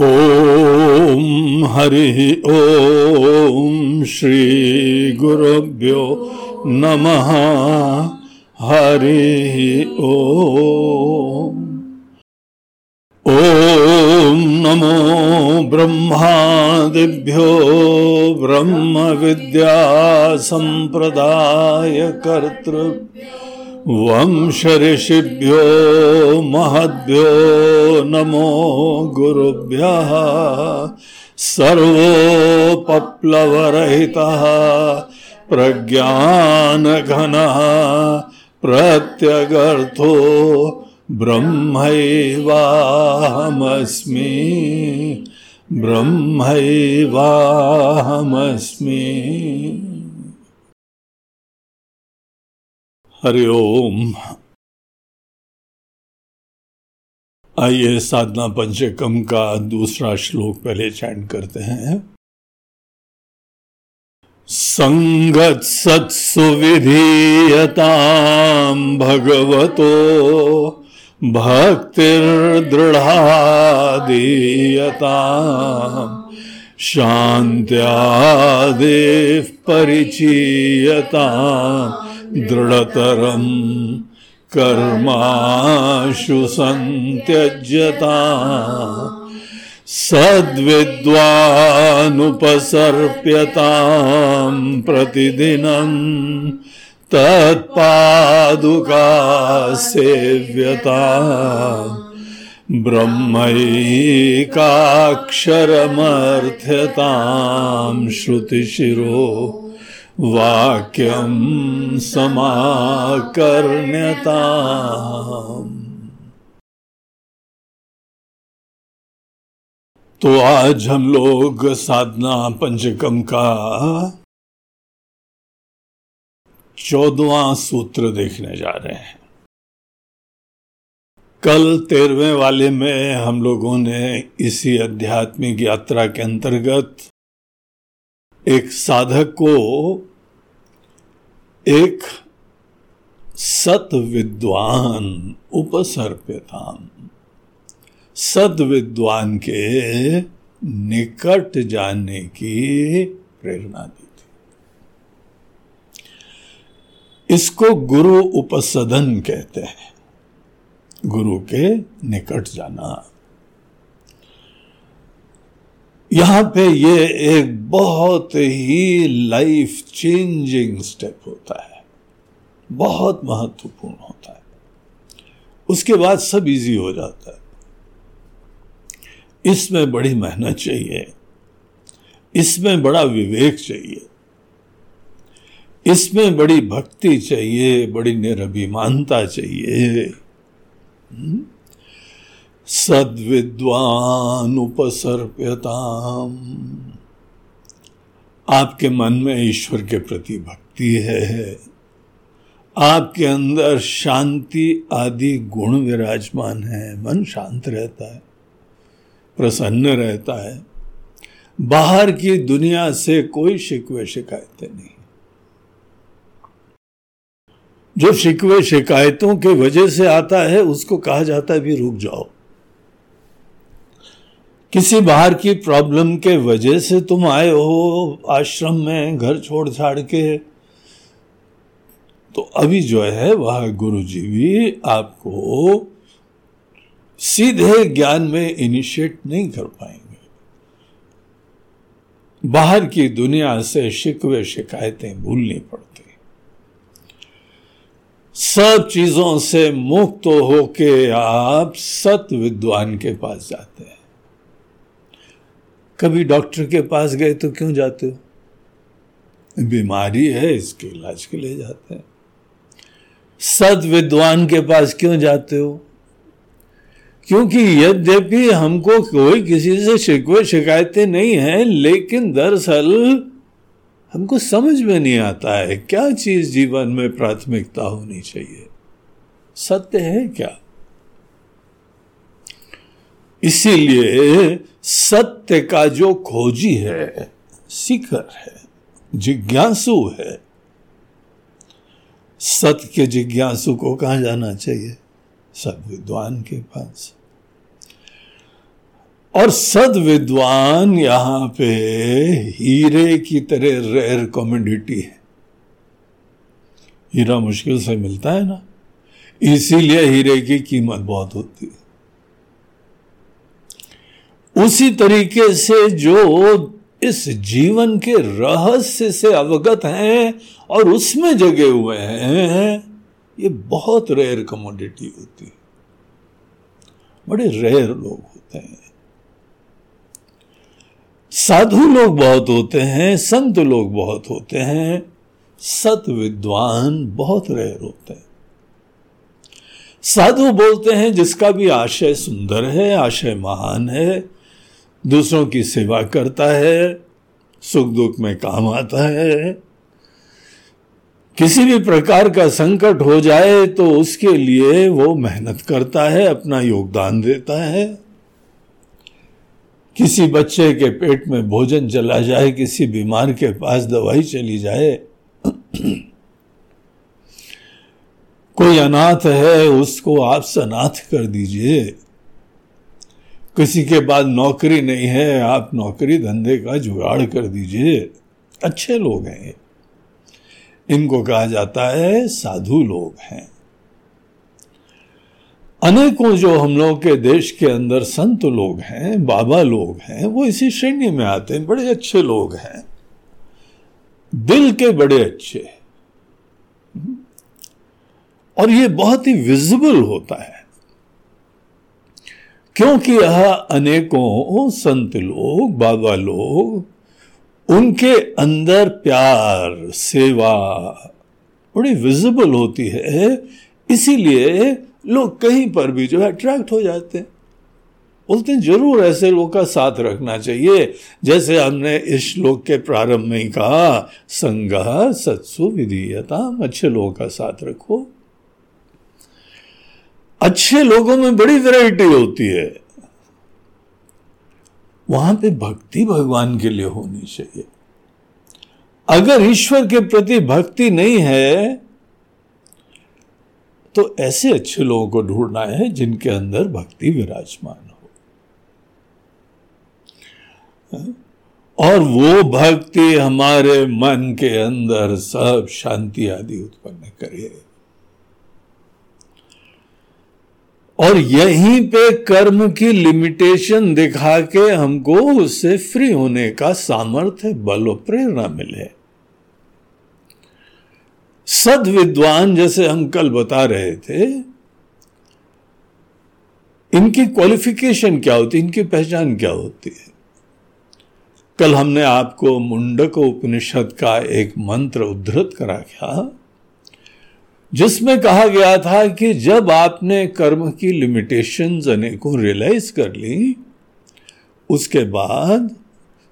ॐ हरिः ॐ श्रीगुरुभ्यो नमः। हरिः ॐ ॐ नमो ब्रह्मादिभ्यो ब्रह्मविद्यासम्प्रदायकर्तृ वंशऋषिभ्यो महद्भ्यो नमो गुरुभ्यः सर्वोपप्लवरहितः प्रज्ञानघनः प्रत्यगर्थो ब्रह्मैवाहमस्मि। ब्रह्मैवाहमस्मि। हरिओम आइए साधना पंचकम का दूसरा श्लोक पहले चैंट करते हैं। संगत सत्सुविधीयताम भगवतो भक्तिर्दृढ़ादीयताम शान्त्यादेव परिचीयताम दृढ़तरम कर्माशु संत्यज्यता सद्विद्वानुपसर्प्यताम् प्रतिदिनम् तत्पादुका सेव्यता ब्रह्मैकाक्षरमर्थ्यताम् श्रुतिशिरो वाक्यम समाकर्ण्यता तो आज हम लोग साधना पंचकम का चौदवा सूत्र देखने जा रहे हैं। कल तेरहवें वाले में हम लोगों ने इसी आध्यात्मिक यात्रा के अंतर्गत एक साधक को एक सत विद्वान उपसर्प्यताम सद विद्वान के निकट जाने की प्रेरणा दी थी। इसको गुरु उपसदन कहते हैं। गुरु के निकट जाना। यहाँ पे ये एक बहुत ही लाइफ चेंजिंग स्टेप होता है। बहुत महत्वपूर्ण होता है। उसके बाद सब इजी हो जाता है। इसमें बड़ी मेहनत चाहिए। इसमें बड़ा विवेक चाहिए। इसमें बड़ी भक्ति चाहिए, बड़ी निरभिमानता चाहिए। हुँ? सद्विद्वानुपसर्प्यताम। आपके मन में ईश्वर के प्रति भक्ति है। आपके अंदर शांति आदि गुण विराजमान है। मन शांत रहता है, प्रसन्न रहता है। बाहर की दुनिया से कोई शिकवे शिकायतें नहीं। जो शिकवे शिकायतों के वजह से आता है, उसको कहा जाता है, भी रुक जाओ। किसी बाहर की प्रॉब्लम के वजह से तुम आए हो आश्रम में, घर छोड़ छाड़ के। तो अभी जो है, वह गुरु जी भी आपको सीधे ज्ञान में इनिशिएट नहीं कर पाएँगे। बाहर की दुनिया से शिकवे शिकायतें भूलनी पड़ती। सब चीज़ों से मुक्त होके आप सत विद्वान के पास जाते हैं। कभी डॉक्टर के पास गए तो क्यों जाते हो? बीमारी है इसके इलाज के लिए जाते हैं। सद विद्वान के पास क्यों जाते हो? क्योंकि यद्यपि हमको कोई किसी से शिकवे शिकायतें नहीं हैं लेकिन दरअसल हमको समझ में नहीं आता है क्या चीज़ जीवन में प्राथमिकता होनी चाहिए? सत्य है क्या? इसीलिए सत्य का जो खोजी है सीकर है, जिज्ञासु है, सत्य के जिज्ञासु को कहा जाना चाहिए? सद विद्वान के पास। और सद विद्वान यहाँ पे हीरे की तरह रेयर कॉमोडिटी है। हीरा मुश्किल से मिलता है ना? इसीलिए हीरे की कीमत बहुत होती है। उसी तरीके से जो इस जीवन के रहस्य से अवगत हैं और उसमें जगे हुए हैं, ये बहुत रेयर कमोडिटी होती है। बड़े रेयर लोग होते हैं। साधु लोग बहुत होते हैं, संत लोग बहुत होते हैं, सत विद्वान बहुत रेयर होते हैं। साधु बोलते हैं जिसका भी आशय सुंदर है, आशय महान है दूसरों की सेवा करता है, सुख दुख में काम आता है। किसी भी प्रकार का संकट हो जाए तो उसके लिए वो मेहनत करता है, अपना योगदान देता है। किसी बच्चे के पेट में भोजन चला जाए, किसी बीमार के पास दवाई चली जाए, कोई अनाथ है, उसको आप सनाथ कर दीजिए। किसी के बाद नौकरी नहीं है, आप नौकरी धंधे का जुगाड़ कर दीजिए। अच्छे लोग हैं ये। इनको कहा जाता है साधु लोग हैं। अनेकों जो हम लोग के देश के अंदर संत लोग हैं, बाबा लोग हैं, वो इसी श्रेणी में आते हैं, बड़े अच्छे लोग हैं। दिल के बड़े अच्छे। और ये बहुत ही विजिबल होता है। क्योंकि यह अनेकों संत लोग बाबा लोग, उनके अंदर प्यार, सेवा बड़ी विजिबल होती है। इसीलिए लोग कहीं पर भी जो है अट्रैक्ट हो जाते हैं। बोलते हैं, ज़रूर ऐसे लोग का साथ रखना चाहिए। जैसे हमने इस श्लोक के प्रारंभ में ही कहा, संग सत्सु विधीयता अच्छे लोगों का साथ रखो। अच्छे लोगों में बड़ी वैरायटी होती है। वहाँ पे भक्ति भगवान के लिए होनी चाहिए। अगर ईश्वर के प्रति भक्ति नहीं है तो ऐसे अच्छे लोगों को ढूंढना है जिनके अंदर भक्ति विराजमान हो। और वो भक्ति हमारे मन के अंदर सब शांति आदि उत्पन्न करे। और यहीं पे कर्म की लिमिटेशन दिखा के हमको उससे फ्री होने का सामर्थ्य, बल और प्रेरणा मिले। सद विद्वान जैसे हम कल बता रहे थे, इनकी क्वालिफिकेशन क्या होती है? इनकी पहचान क्या होती है? कल हमने आपको मुंडक उपनिषद का एक मंत्र उद्धृत करा, क्या? जिसमें कहा गया था कि जब आपने कर्म की लिमिटेशंस अनेकों रियलाइज़ कर ली, उसके बाद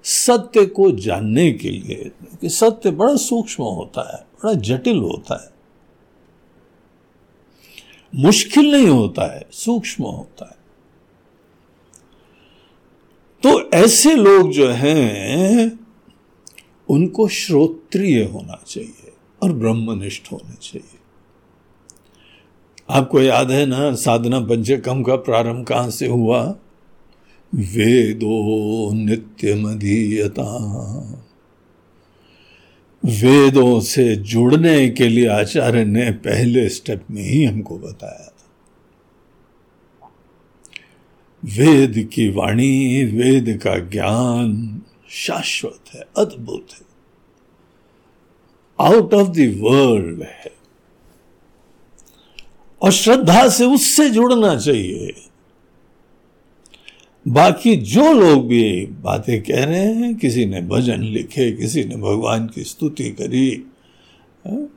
सत्य को जानने के लिए, कि सत्य बड़ा सूक्ष्म होता है, बड़ा जटिल होता है। मुश्किल नहीं होता है, सूक्ष्म होता है। तो ऐसे लोग जो हैं, उनको श्रोत्रिय होना चाहिए और ब्रह्मनिष्ठ होने चाहिए। आपको याद है ना, साधना पंचकम का प्रारंभ कहाँ से हुआ? वेदो नित्य मधीयता वेदों से जुड़ने के लिए आचार्य ने पहले स्टेप में ही हमको बताया था। वेद की वाणी, वेद का ज्ञान शाश्वत है, अद्भुत है। आउट ऑफ़ द वर्ल्ड है। और श्रद्धा से उससे जुड़ना चाहिए बाकी जो लोग भी बातें कह रहे हैं, किसी ने भजन लिखे, किसी ने भगवान की स्तुति करी हाँ?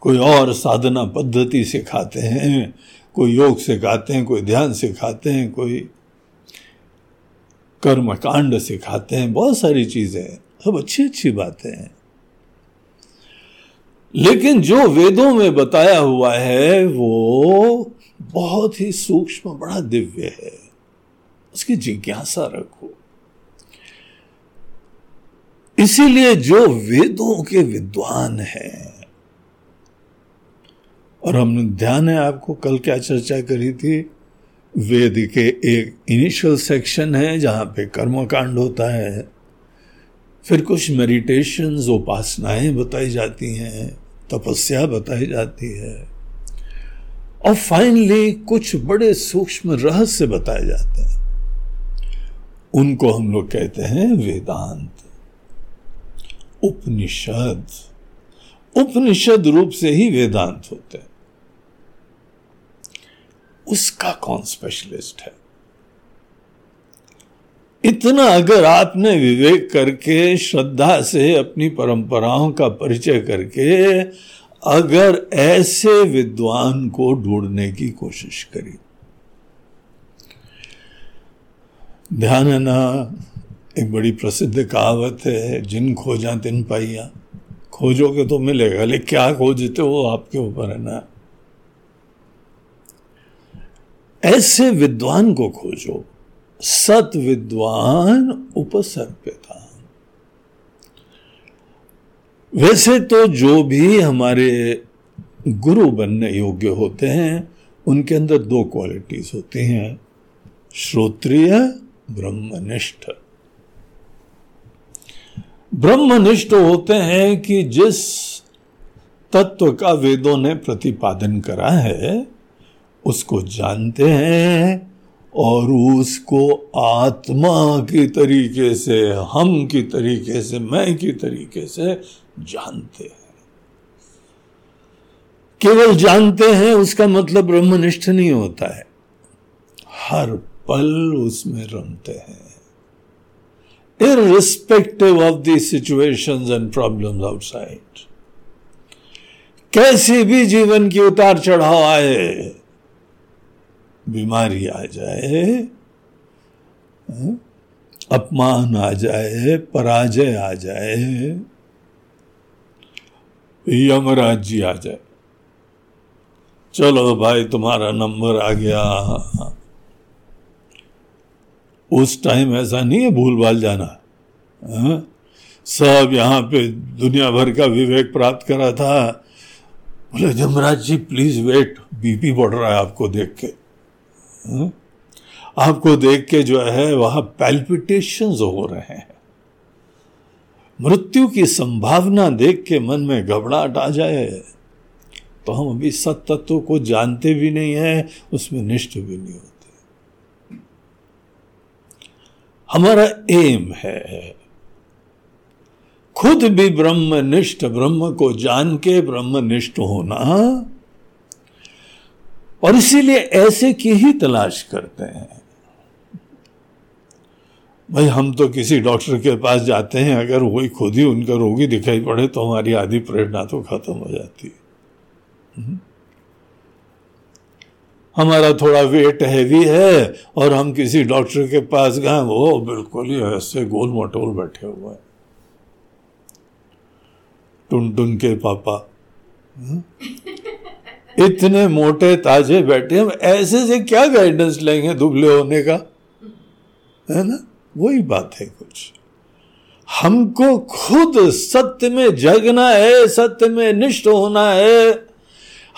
कोई और साधना पद्धति सिखाते हैं, कोई योग सिखाते हैं, कोई ध्यान सिखाते हैं, कोई कर्म कांड सिखाते हैं, बहुत सारी चीज़ें सब अच्छी अच्छी बातें हैं लेकिन जो वेदों में बताया हुआ है, वो बहुत ही सूक्ष्म, बड़ा दिव्य है। उसकी जिज्ञासा रखो। इसीलिए जो वेदों के विद्वान हैं, और हमने ध्यान है, आपको कल क्या चर्चा करी थी? वेद के एक इनिशियल सेक्शन है, जहाँ पे कर्म कांड होता है। फिर कुछ मेडिटेशंस उपासनाएँ बताई जाती हैं। तपस्या बताई जाती है। और फाइनली कुछ बड़े सूक्ष्म रहस्य बताए जाते हैं। उनको हम लोग कहते हैं वेदांत। उपनिषद। उपनिषद रूप से ही वेदांत होते हैं। उसका कौन स्पेशलिस्ट है? इतना अगर आपने विवेक करके, श्रद्धा से अपनी परंपराओं का परिचय करके, अगर ऐसे विद्वान को ढूँढने की कोशिश करी। ध्यान ना, एक बड़ी प्रसिद्ध कहावत है, जिन खोजा तिन पाइया। खोजोगे तो मिलेगा, लेकिन क्या खोजते हो आपके ऊपर है ना? ऐसे विद्वान को खोजो। सत विद्वान उपसर्पिता। वैसे तो जो भी हमारे गुरु बनने योग्य होते हैं, उनके अंदर दो क्वालिटीज होती हैं, श्रोत्रिय, ब्रह्मनिष्ठ। ब्रह्मनिष्ठ होते हैं कि जिस तत्व का वेदों ने प्रतिपादन करा है, उसको जानते हैं और उसको आत्मा की तरीके से, हम की तरीके से, मैं की तरीके से जानते हैं। केवल जानते हैं, उसका मतलब ब्रह्मनिष्ठ नहीं होता है। हर पल उसमें रमते हैं। Irrespective of the situation and problem outside कैसी भी जीवन की उतार चढ़ाव आए बीमारी आ जाए हाँ, अपमान आ जाए पराजय आ जाए यमराज जी आ जाए। चलो भाई तुम्हारा नंबर आ गया। उस टाइम ऐसा नहीं है भूल भाल जाना हाँ? सब यहाँ पे दुनिया भर का विवेक प्राप्त करा था। बोले Yamraj ji please wait BP बढ़ रहा है आपको देख के। हाँ? आपको देख के जो है, वहाँ पैल्पिटेशन हो रहे हैं। मृत्यु की संभावना देख के मन में घबराहट आ जाए। तो हम अभी सत तत्व को जानते भी नहीं है, उसमें निष्ठ भी नहीं होते। हमारा एम है। खुद भी ब्रह्मनिष्ठ ब्रह्म को जान के ब्रह्मनिष्ठ होना। और इसीलिए ऐसे की ही तलाश करते हैं भाई, हम तो किसी डॉक्टर के पास जाते हैं, अगर वही खुद ही उनका रोगी दिखाई पड़े तो हमारी आधी प्रेरणा तो खत्म हो जाती है हम्म। हमारा थोड़ा वेट हैवी है और हम किसी डॉक्टर के पास गए, वो बिल्कुल ही ऐसे गोल मटोल बैठे हुए हैं टुन टुन के पापा हम्म। इतने मोटे ताजे बैठे हम ऐसे से क्या गाइडेंस लेंगे दुबले होने का? है ना? वही बात है कुछ। हमको खुद सत्य में जगना है, सत्य में निष्ठ होना है।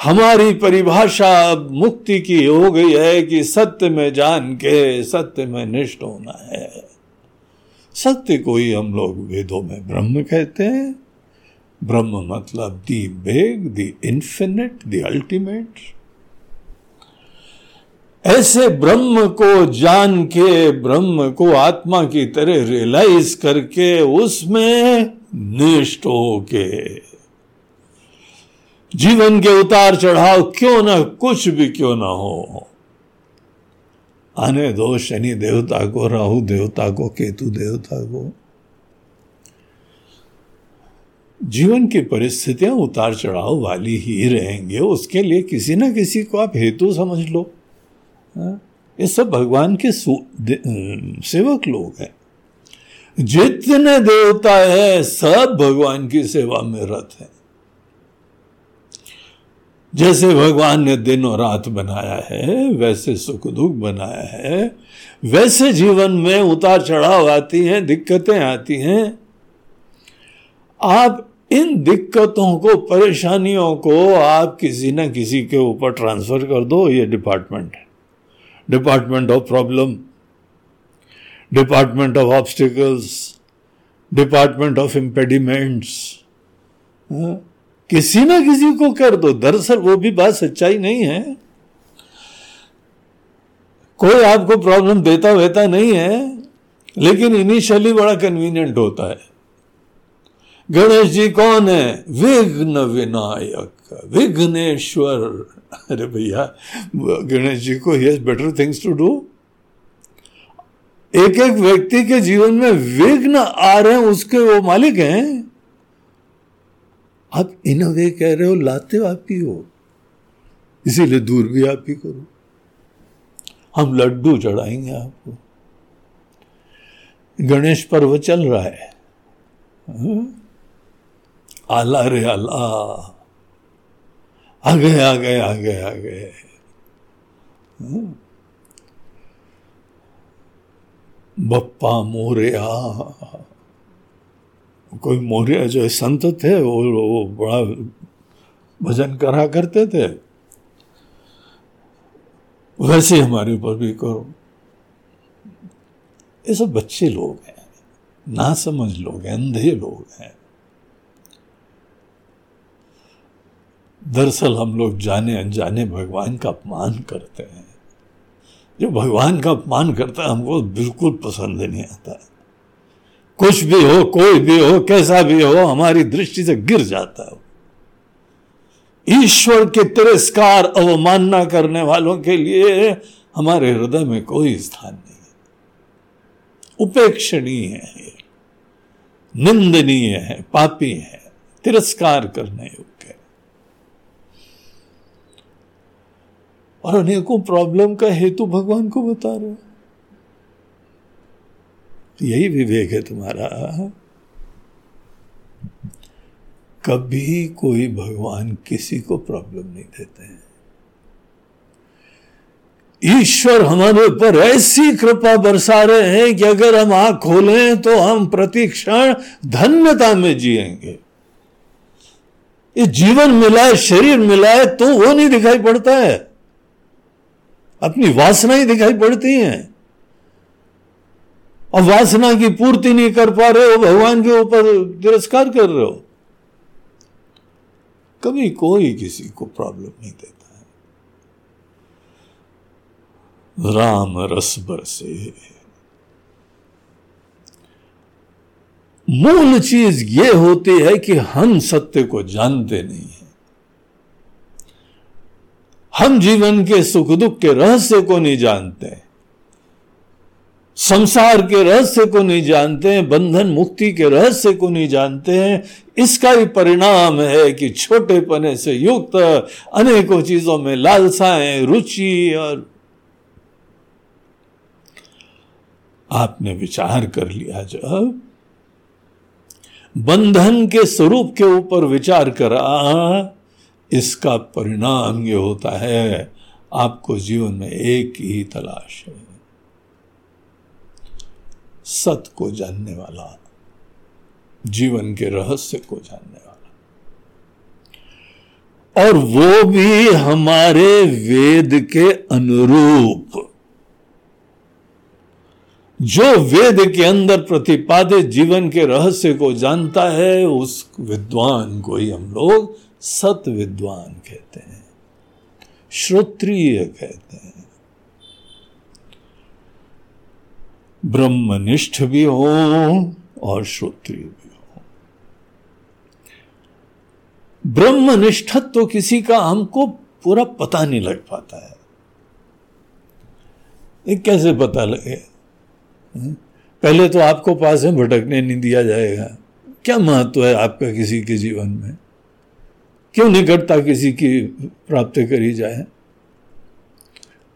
हमारी परिभाषा मुक्ति की हो गई है कि सत्य में जान के सत्य में निष्ठ होना है। सत्य को ही हम लोग वेदों में ब्रह्म कहते हैं। ब्रह्म मतलब the big, the infinite the ultimate ऐसे ब्रह्म को जान के, ब्रह्म को आत्मा की तरह रियलाइज़ करके उसमें निष्ठ हो के जीवन के उतार चढ़ाव क्यों ना, कुछ भी क्यों ना हो। आने दो शनि देवता को, राहु देवता को, केतु देवता को। जीवन की परिस्थितियाँ उतार चढ़ाव वाली ही रहेंगे। उसके लिए किसी ना किसी को आप हेतु समझ लो। हाँ? ये सब भगवान के सेवक लोग हैं। जितने देवता है, सब भगवान की सेवा में रत है। जैसे भगवान ने दिन और रात बनाया है, वैसे सुख दुख बनाया है। वैसे जीवन में उतार चढ़ाव आती हैं, दिक्कतें आती हैं। आप इन दिक्कतों को, परेशानियों को आप किसी न किसी के ऊपर ट्रांसफ़र कर दो, ये डिपार्टमेंट है। Department of problem department of obstacles department of impediments किसी ना किसी को कर दो। दरअसल वो भी बात सच्चाई नहीं है। कोई आपको प्रॉब्लम देता वेता नहीं है, लेकिन इनिशियली बड़ा कन्वीनियंट होता है। गणेश जी कौन है? विघ्न विनायक। विघ्नेश्वर। अरे भैया गणेश जी को ही बेटर थिंग्स टू डू एक एक व्यक्ति के जीवन में विघ्न आ रहे हैं, उसके वो मालिक हैं। आप इन वे कह रहे हो, लाते हो आप ही हो। इसीलिए दूर भी आप ही करो। हम लड्डू चढ़ाएँगे आपको। गणेश पर्व चल रहा है। हाँ? आला रे आला आ गए आ गए आ गए आ गए। हाँ? बप्पा मोरिया कोई मोरिया जो संत थे वो, वो बड़ा भजन करा करते थे। वैसे हमारे ऊपर भी करो। ये सब बच्चे लोग हैं ना समझ लोग हैं अंधे लोग हैं। दरअसल हम लोग जाने अनजाने भगवान का अपमान करते हैं। जो भगवान का अपमान करता है, हमको बिल्कुल पसंद नहीं आता। कुछ भी हो, कोई भी हो, कैसा भी हो, हमारी दृष्टि से गिर जाता है। ईश्वर के तिरस्कार अवमानना करने वालों के लिए हमारे हृदय में कोई स्थान नहीं है। उपेक्षणीय है। निंदनीय है, पापी है, तिरस्कार करने योग्य। और अनेकों प्रॉब्लम का हेतु भगवान को बता रहे यही विवेक है तुम्हारा। कभी कोई भगवान किसी को प्रॉब्लम नहीं देते हैं। ईश्वर हमारे ऊपर ऐसी कृपा बरसा रहे हैं कि अगर हम आँख खोलें तो हम प्रतिक्षण धन्यता में जिएँगे। ये जीवन मिला है, शरीर मिला है तो वो नहीं दिखाई पड़ता है। अपनी वासना ही दिखाई पड़ती हैं। और वासना की पूर्ति नहीं कर पा रहे हो, भगवान के ऊपर तिरस्कार कर रहे हो। कभी कोई किसी को प्रॉब्लम नहीं देता है। राम रस बरसे। मूल चीज़ ये होती है कि हम सत्य को जानते नहीं हम जीवन के सुख दुख के रहस्य को नहीं जानते। संसार के रहस्य को नहीं जानते हैं बंधन मुक्ति के रहस्य को नहीं जानते हैं। इसका ही परिणाम है कि छोटे पने से युक्त अनेकों चीज़ों में लालसाएँ, रुचि और आपने विचार कर लिया जब बंधन के स्वरूप के ऊपर विचार करा इसका परिणाम ये होता है, आपको जीवन में एक ही तलाश है। सत को जानने वाला, जीवन के रहस्य को जानने वाला। और वो भी हमारे वेद के अनुरूप। जो वेद के अंदर प्रतिपादित जीवन के रहस्य को जानता है, उस विद्वान को ही हम लोग सत विद्वान कहते हैं, श्रोत्रिय कहते हैं। ब्रह्मनिष्ठ भी हो और श्रोत्रिय भी हो। ब्रह्मनिष्ठत्व तो किसी का हमको पूरा पता नहीं लग पाता है। ये कैसे पता लगे? हम्म? पहले तो आपको पास है भटकने नहीं दिया जाएगा। क्या महत्व है आपका किसी के जीवन में? क्यों निकटता किसी की प्राप्ति करी जाए?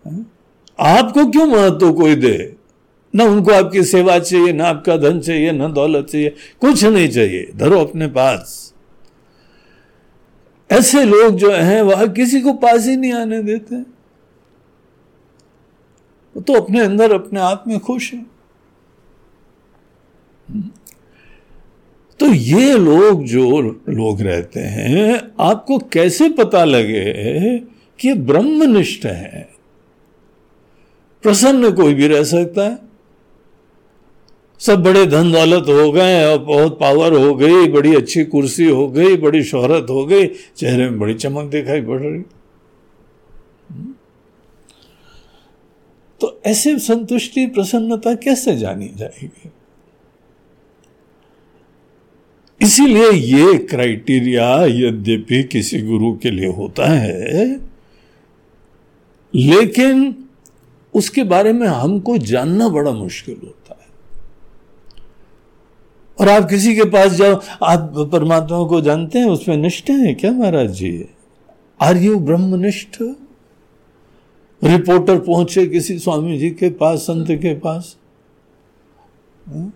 हम्म? आपको क्यों महत्व कोई दे? ना उनको आपकी सेवा चाहिए, ना आपका धन चाहिए, ना दौलत चाहिए, कुछ नहीं चाहिए। धरो अपने पास। ऐसे लोग जो हैं, वह किसी को पास ही नहीं आने देते। तो अपने अंदर, अपने आप में खुश है। तो ये लोग जो लोग रहते हैं, आपको कैसे पता लगे कि ब्रह्मनिष्ठ है? प्रसन्न कोई भी रह सकता है। सब बड़े धन दौलत हो गए और बहुत पावर हो गई, बड़ी अच्छी कुर्सी हो गई, बड़ी शोहरत हो गई, चेहरे में बड़ी चमक दिखाई पड़ रही। तो ऐसे संतुष्टि, प्रसन्नता कैसे जानी जाएगी? इसीलिए ये क्राइटेरिया यद्यपि किसी गुरु के लिए होता है, लेकिन उसके बारे में हमको जानना बड़ा मुश्किल होता है। और आप किसी के पास जाओ, आप परमात्मा को जानते हैं, उसमें निष्ठ हैं क्या महाराज जी? आर यू ब्रह्मनिष्ठ? रिपोर्टर पहुँचे किसी स्वामी जी के पास, संत के पास। हाँ?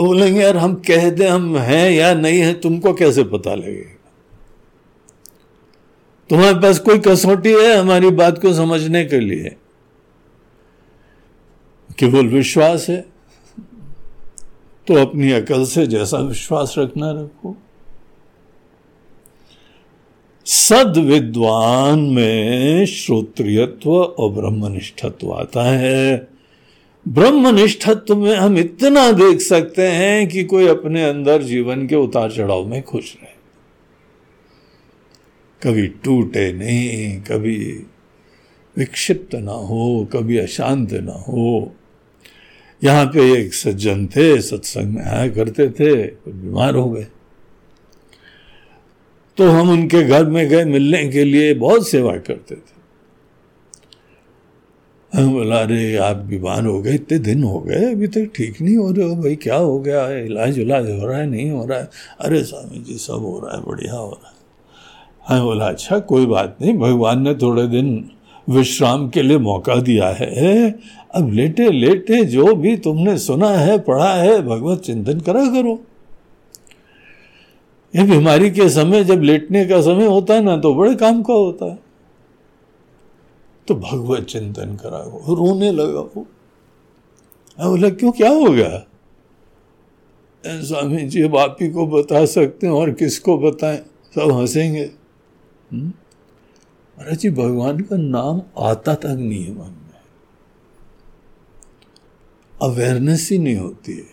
बोलेंगे यार, हम कह दें हम हैं या नहीं है, तुमको कैसे पता लगेगा? तुम्हारे पास कोई कसौटी है हमारी बात को समझने के लिए? केवल विश्वास है। तो अपनी अकल से जैसा विश्वास रखना रखो। सद विद्वान में श्रोत्रियत्व और ब्रह्मनिष्ठत्व आता है। ब्रह्मनिष्ठत्व में हम इतना देख सकते हैं कि कोई अपने अंदर जीवन के उतार चढ़ाव में खुश रहे। कभी टूटे नहीं, कभी विक्षिप्त ना हो, कभी अशांत ना हो। यहाँ पे एक सज्जन थे, सत्संग में आया करते थे बीमार हो गए। तो हम उनके घर में गए, मिलने के लिए बहुत सेवा करते थे। हम बोला, अरे, आप बीमार हो गए, इतने दिन हो गए, अभी तक ठीक नहीं हो रहे हो, भाई क्या हो गया? है इलाज उलाज हो रहा है, नहीं हो रहा है? अरे स्वामी जी सब हो रहा है, बढ़िया हो रहा है। हमें बोला अच्छा कोई बात नहीं, भगवान ने थोड़े दिन विश्राम के लिए मौका दिया है। अब लेटे लेटे, जो भी तुमने सुना है, पढ़ा है, भगवत चिंतन करा करो। ये बीमारी के समय, जब लेटने का समय होता है ना तो बड़े काम का होता है। तो भगवत चिंतन करा वो रोने लगा वो बोला, क्यों, क्या हो गया? स्वामी जी, अब आप ही को बता सकते हैं और किसको बताएँ? सब हंसेंगे। हम्म? अरे जी, भगवान का नाम आता तक नहीं है मन में। अवेयरनेस ही नहीं होती है।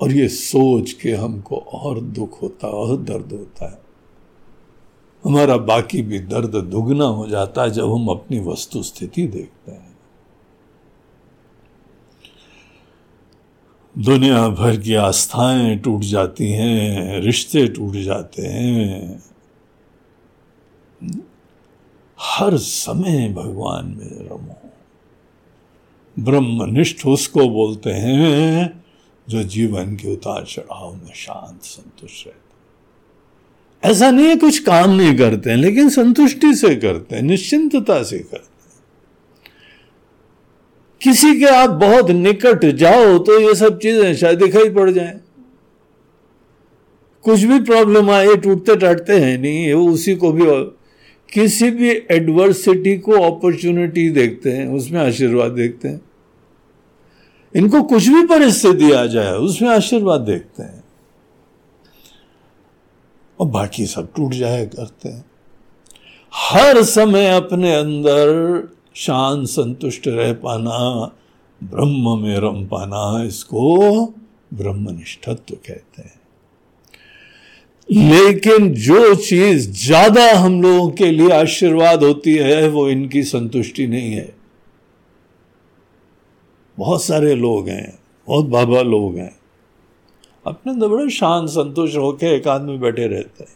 और ये सोच के हमको और दुख होता है, और दर्द होता है। हमारा बाकी भी दर्द दुगना हो जाता है जब हम अपनी वस्तु स्थिति देखते हैं। दुनिया भर की आस्थाएँ टूट जाती हैं, रिश्ते टूट जाते हैं। हर समय भगवान में रमो। ब्रह्मनिष्ठ उसको बोलते हैं, जो जीवन के उतार चढ़ाव में शांत संतुष्ट रहते ऐसा नहीं है कुछ काम नहीं करते हैं, लेकिन संतुष्टि से करते हैं, निश्चिंतता से करते हैं। किसी के आप बहुत निकट जाओ तो ये सब चीज़ें शायद दिखाई पड़ जाए। कुछ भी प्रॉब्लम आए टूटते टाटते हैं नहीं वो उसी को भी किसी भी एडवर्सिटी को अपॉर्चुनिटी देखते हैं, उसमें आशीर्वाद देखते हैं। इनको कुछ भी परिस्थिति आ जाए, उसमें आशीर्वाद देखते हैं। और बाकी सब टूट जाए करते हैं। हर समय अपने अंदर शांत संतुष्ट रह पाना, ब्रह्म में रम पाना, इसको ब्रह्मनिष्ठत्व कहते हैं। लेकिन जो चीज़ ज़्यादा हम लोगों के लिए आशीर्वाद होती है, वो इनकी संतुष्टि नहीं है। बहुत सारे लोग हैं, बहुत बाबा लोग हैं। अपने अंदर बड़े शांत संतुष्ट होकर एकांत में बैठे रहते हैं।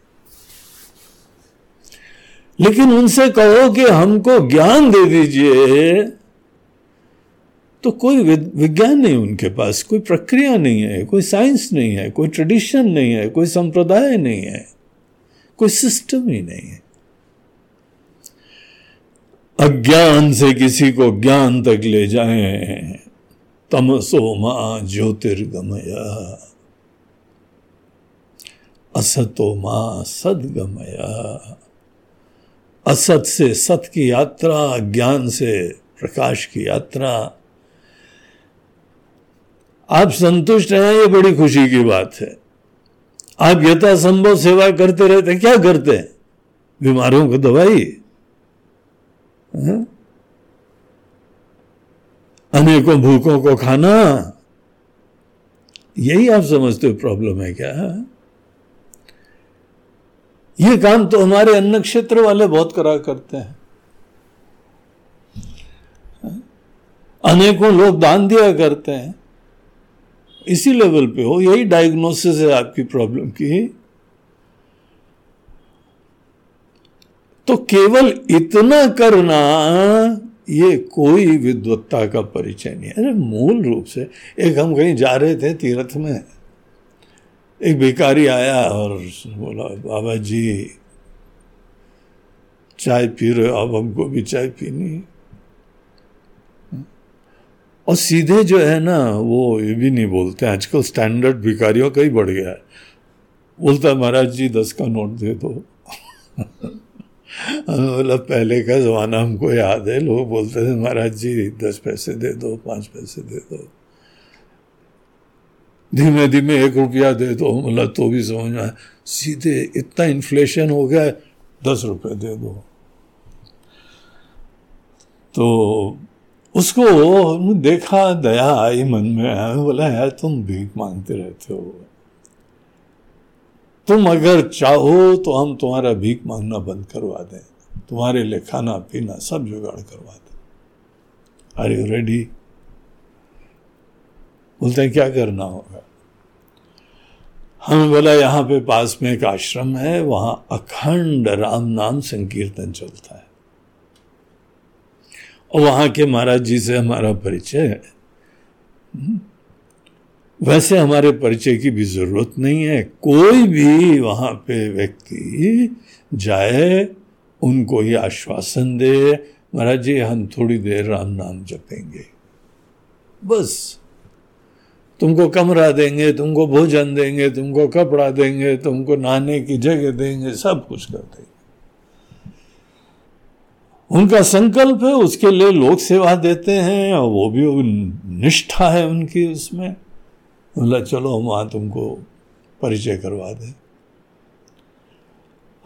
लेकिन उनसे कहो कि हमको ज्ञान दे दीजिए तो कोई विज्ञान नहीं उनके पास, कोई प्रक्रिया नहीं है, कोई साइंस नहीं है, कोई ट्रेडिशन नहीं है, कोई संप्रदाय नहीं है, कोई सिस्टम ही नहीं है। अज्ञान से किसी को ज्ञान तक ले जाए, तमसो माँ ज्योतिर्गमया। असतो माँ सदगमया। असत से सत की यात्रा, ज्ञान से प्रकाश की यात्रा। आप संतुष्ट हैं, ये बड़ी खुशी की बात है। आप यथासंभव सेवा करते रहते हैं, क्या करते हैं? बीमारों को दवाई? हाँ? अनेकों भूखों को खाना? यही आप समझते हो प्रॉब्लम है क्या? ये काम तो हमारे अन्न क्षेत्र वाले बहुत करा करते हैं। अनेकों लोग दान दिया करते हैं। इसी लेवल पे हो, यही डायग्नोसिस है आपकी प्रॉब्लम की। तो केवल इतना करना, ये कोई विद्वत्ता का परिचय नहीं अरे मूल रूप से, एक हम कहीं जा रहे थे तीर्थ में एक भिकारी आया और बोला, बाबा जी, चाय पी रहे हो, अब हमको भी चाय पीनी और सीधे जो है ना, वो ये भी नहीं बोलते। आजकल स्टैंडर्ड भिकारियों का ही बढ़ गया है। बोलता, महाराज जी, दस का नोट दे दो। मतलब पहले का जमाना हमको याद है। लोग बोलते थे, महाराज जी, दस पैसे दे दो, पाँच पैसे दे दो। धीमे धीमे एक रुपया दे दो मतलब तो भी समझ में सीधे इतना इन्फ्लेशन हो गया दस रुपये दे दो। तो उसको देखा, दया आई मन में बोला, यार, तुम भीख मांगते रहते हो। तुम अगर चाहो तो हम तुम्हारा भीख मांगना बंद करवा दें। तुम्हारे लिए खाना, पीना सब जुगाड़ करवा दें। आर यू रेडी बोलते हैं, क्या करना होगा? हमें बोला, यहाँ पे पास में एक आश्रम है, वहाँ अखंड राम नाम संकीर्तन चलता है। और वहाँ के महाराज जी से हमारा परिचय है। वैसे हमारे परिचय की भी ज़रूरत नहीं है। कोई भी वहाँ पे व्यक्ति जाए, उनको ये आश्वासन दे। महाराज जी, हम थोड़ी देर राम नाम जपेंगे। बस। तुमको कमरा देंगे, तुमको भोजन देंगे, तुमको कपड़ा देंगे, तुमको नहाने की जगह देंगे, सब कुछ कर देंगे। उनका संकल्प है, उसके लिए लोग सेवा देते हैं, और वो भी निष्ठा है उनकी उसमें। बोला, चलो, हम वहाँ तुमको परिचय करवा दें।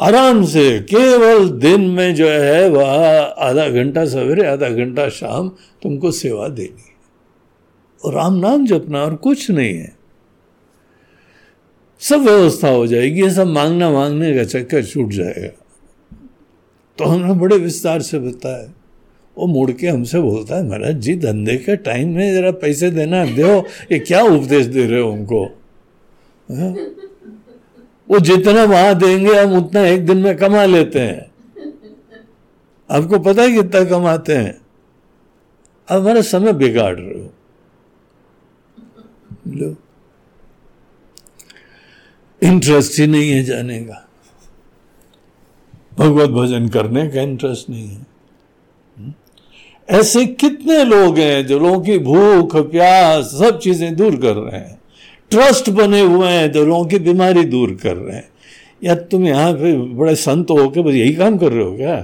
आराम से, केवल दिन में जो है, वह आधा घंटा सवेरे, आधा घंटा शाम तुमको सेवा देनी और राम नाम जपना और कुछ नहीं है। सब व्यवस्था हो जाएगी सब मांगना मांगने का चक्कर छूट जाएगा। तो हमने बड़े विस्तार से बताया वो मुड़ के हमसे बोलता है, महाराज जी, धंधे के टाइम में जरा पैसे देना दो, ये क्या उपदेश दे रहे हो उनको हाँ? वो जितना वहाँ देंगे, हम उतना एक दिन में कमा लेते हैं। आपको पता है कितना कमाते हैं? आप हमारा समय बिगाड़ रहे हो। लो। इंटरेस्ट ही नहीं है जाने का। भगवत भजन करने का इंटरेस्ट नहीं है। हम्म? ऐसे कितने लोग हैं जो लोगों की भूख, प्यास, सब चीज़ें दूर कर रहे हैं। ट्रस्ट बने हुए हैं जो लोगों की बीमारी दूर कर रहे हैं। या तुम यहाँ पे बड़े संत हो के बस यही काम कर रहे हो क्या?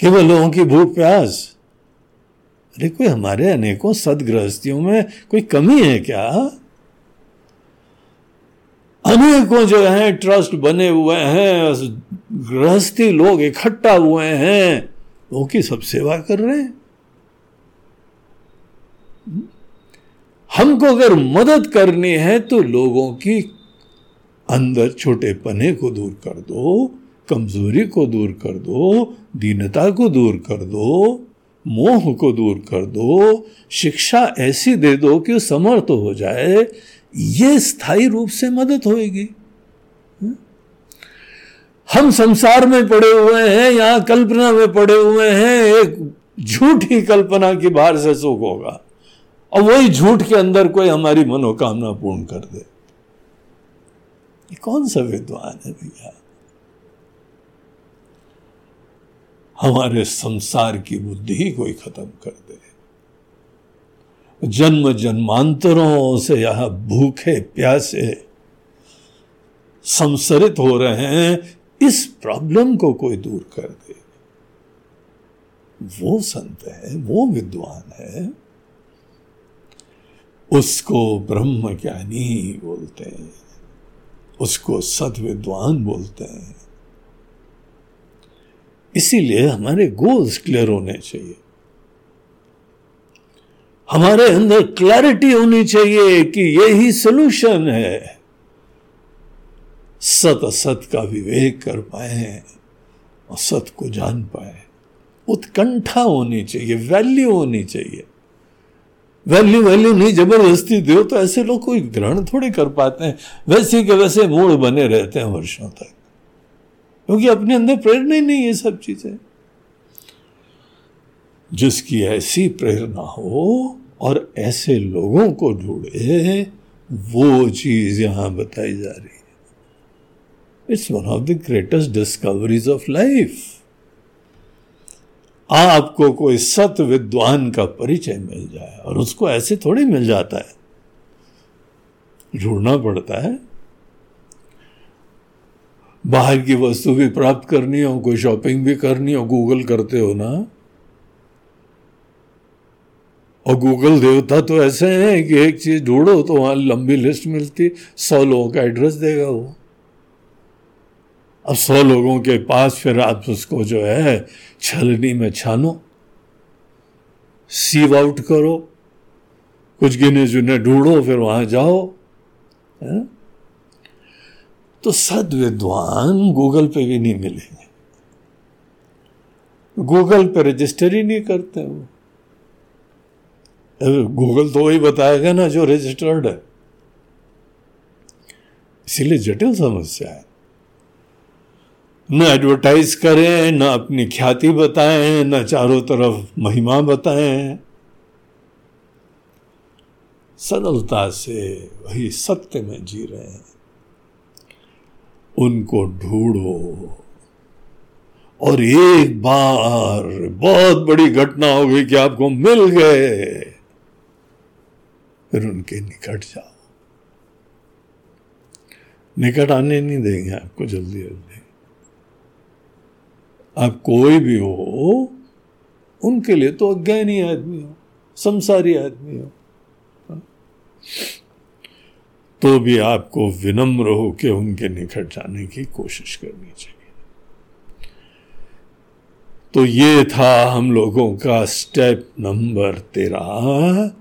केवल लोगों की भूख, प्यास? अरे कोई हमारे अनेकों सदगृहस्थियों में कोई कमी है क्या? अनेकों जो है, ट्रस्ट बने हुए हैं गृहस्थी लोग इकट्ठा हुए हैं वो की सब सेवा कर रहे हैं। हमको अगर मदद करनी है तो लोगों की अंदर छोटे पने को दूर कर दो, कमज़ोरी को दूर कर दो, दीनता को दूर कर दो। मोह को दूर कर दो, शिक्षा ऐसी दे दो कि समर्थ हो जाए, ये स्थायी रूप से मदद होएगी। हम संसार में पड़े हुए हैं, यहाँ कल्पना में पड़े हुए हैं, एक झूठी कल्पना की बाहर से सुख होगा। और वही झूठ के अंदर कोई हमारी मनोकामना पूर्ण कर दे। कौन सा विद्वान है भैया? हमारे संसार की बुद्धि ही कोई खत्म कर दे। जन्म जन्मांतरों से यह भूखे प्यासे संसरित हो रहे हैं, इस प्रॉब्लम को कोई दूर कर दे। वो संत है, वो विद्वान है, उसको ब्रह्म ज्ञानी बोलते हैं, उसको सत विद्वान बोलते हैं। इसीलिए हमारे गोल्स क्लियर होने चाहिए। हमारे अंदर क्लैरिटी होनी चाहिए कि यही सोल्यूशन है। सत असत का विवेक कर पाए और सत को जान पाए उत्कंठा होनी चाहिए, वैल्यू होनी चाहिए। वैल्यू वैल्यू नहीं, ज़बरदस्ती दो तो ऐसे लोग कोई ग्रहण थोड़े कर पाते हैं। वैसे के वैसे मूड बने रहते हैं वर्षों तक। क्योंकि अपने अंदर प्रेरणा ही नहीं है सब चीज़ें। जिसकी ऐसी प्रेरणा हो और ऐसे लोगों को ढूंढे, वो चीज़ यहाँ बताई जा रही है। It's one of the greatest discoveries of life आपको कोई सत विद्वान का परिचय मिल जाए और उसको ऐसे थोड़ी मिल जाता है। ढूंढना पड़ता है। बाहर की वस्तु भी प्राप्त करनी हो, कोई शॉपिंग भी करनी हो गूगल करते हो ना और गूगल देवता तो ऐसे हैं कि एक चीज़ ढूंढो तो वहाँ लंबी लिस्ट मिलती, सौ लोगों का एड्रेस देगा वो अब सौ लोगों के पास फिर आप उसको जो है, छलनी में छानो सीव आउट करो, कुछ गिने चुने ढूंढो, फिर वहाँ जाओ, है? तो सद विद्वान गूगल पे भी नहीं मिलेंगे। गूगल पे रजिस्टर ही नहीं करते वो। गूगल तो वही बताएगा ना जो रजिस्टर्ड है। इसीलिए जटिल समस्या है। न एडवर्टाइज करें, न अपनी ख्याति बताएँ, न चारों तरफ़ महिमा बताएँ। सरलता से वही सत्य में जी रहे हैं। उनको ढूंढो। और एक बार बहुत बड़ी घटना हो गई कि आपको मिल गए। फिर उनके निकट जाओ। निकट आने नहीं देंगे, आपको जल्दी जल्दी आप कोई भी हो, उनके लिए तो अज्ञानी आदमी हो, संसारी आदमी हो। तो भी आपको विनम्र हो के उनके निकट जाने की कोशिश करनी चाहिए। तो ये था हम लोगों का स्टेप नंबर तेरह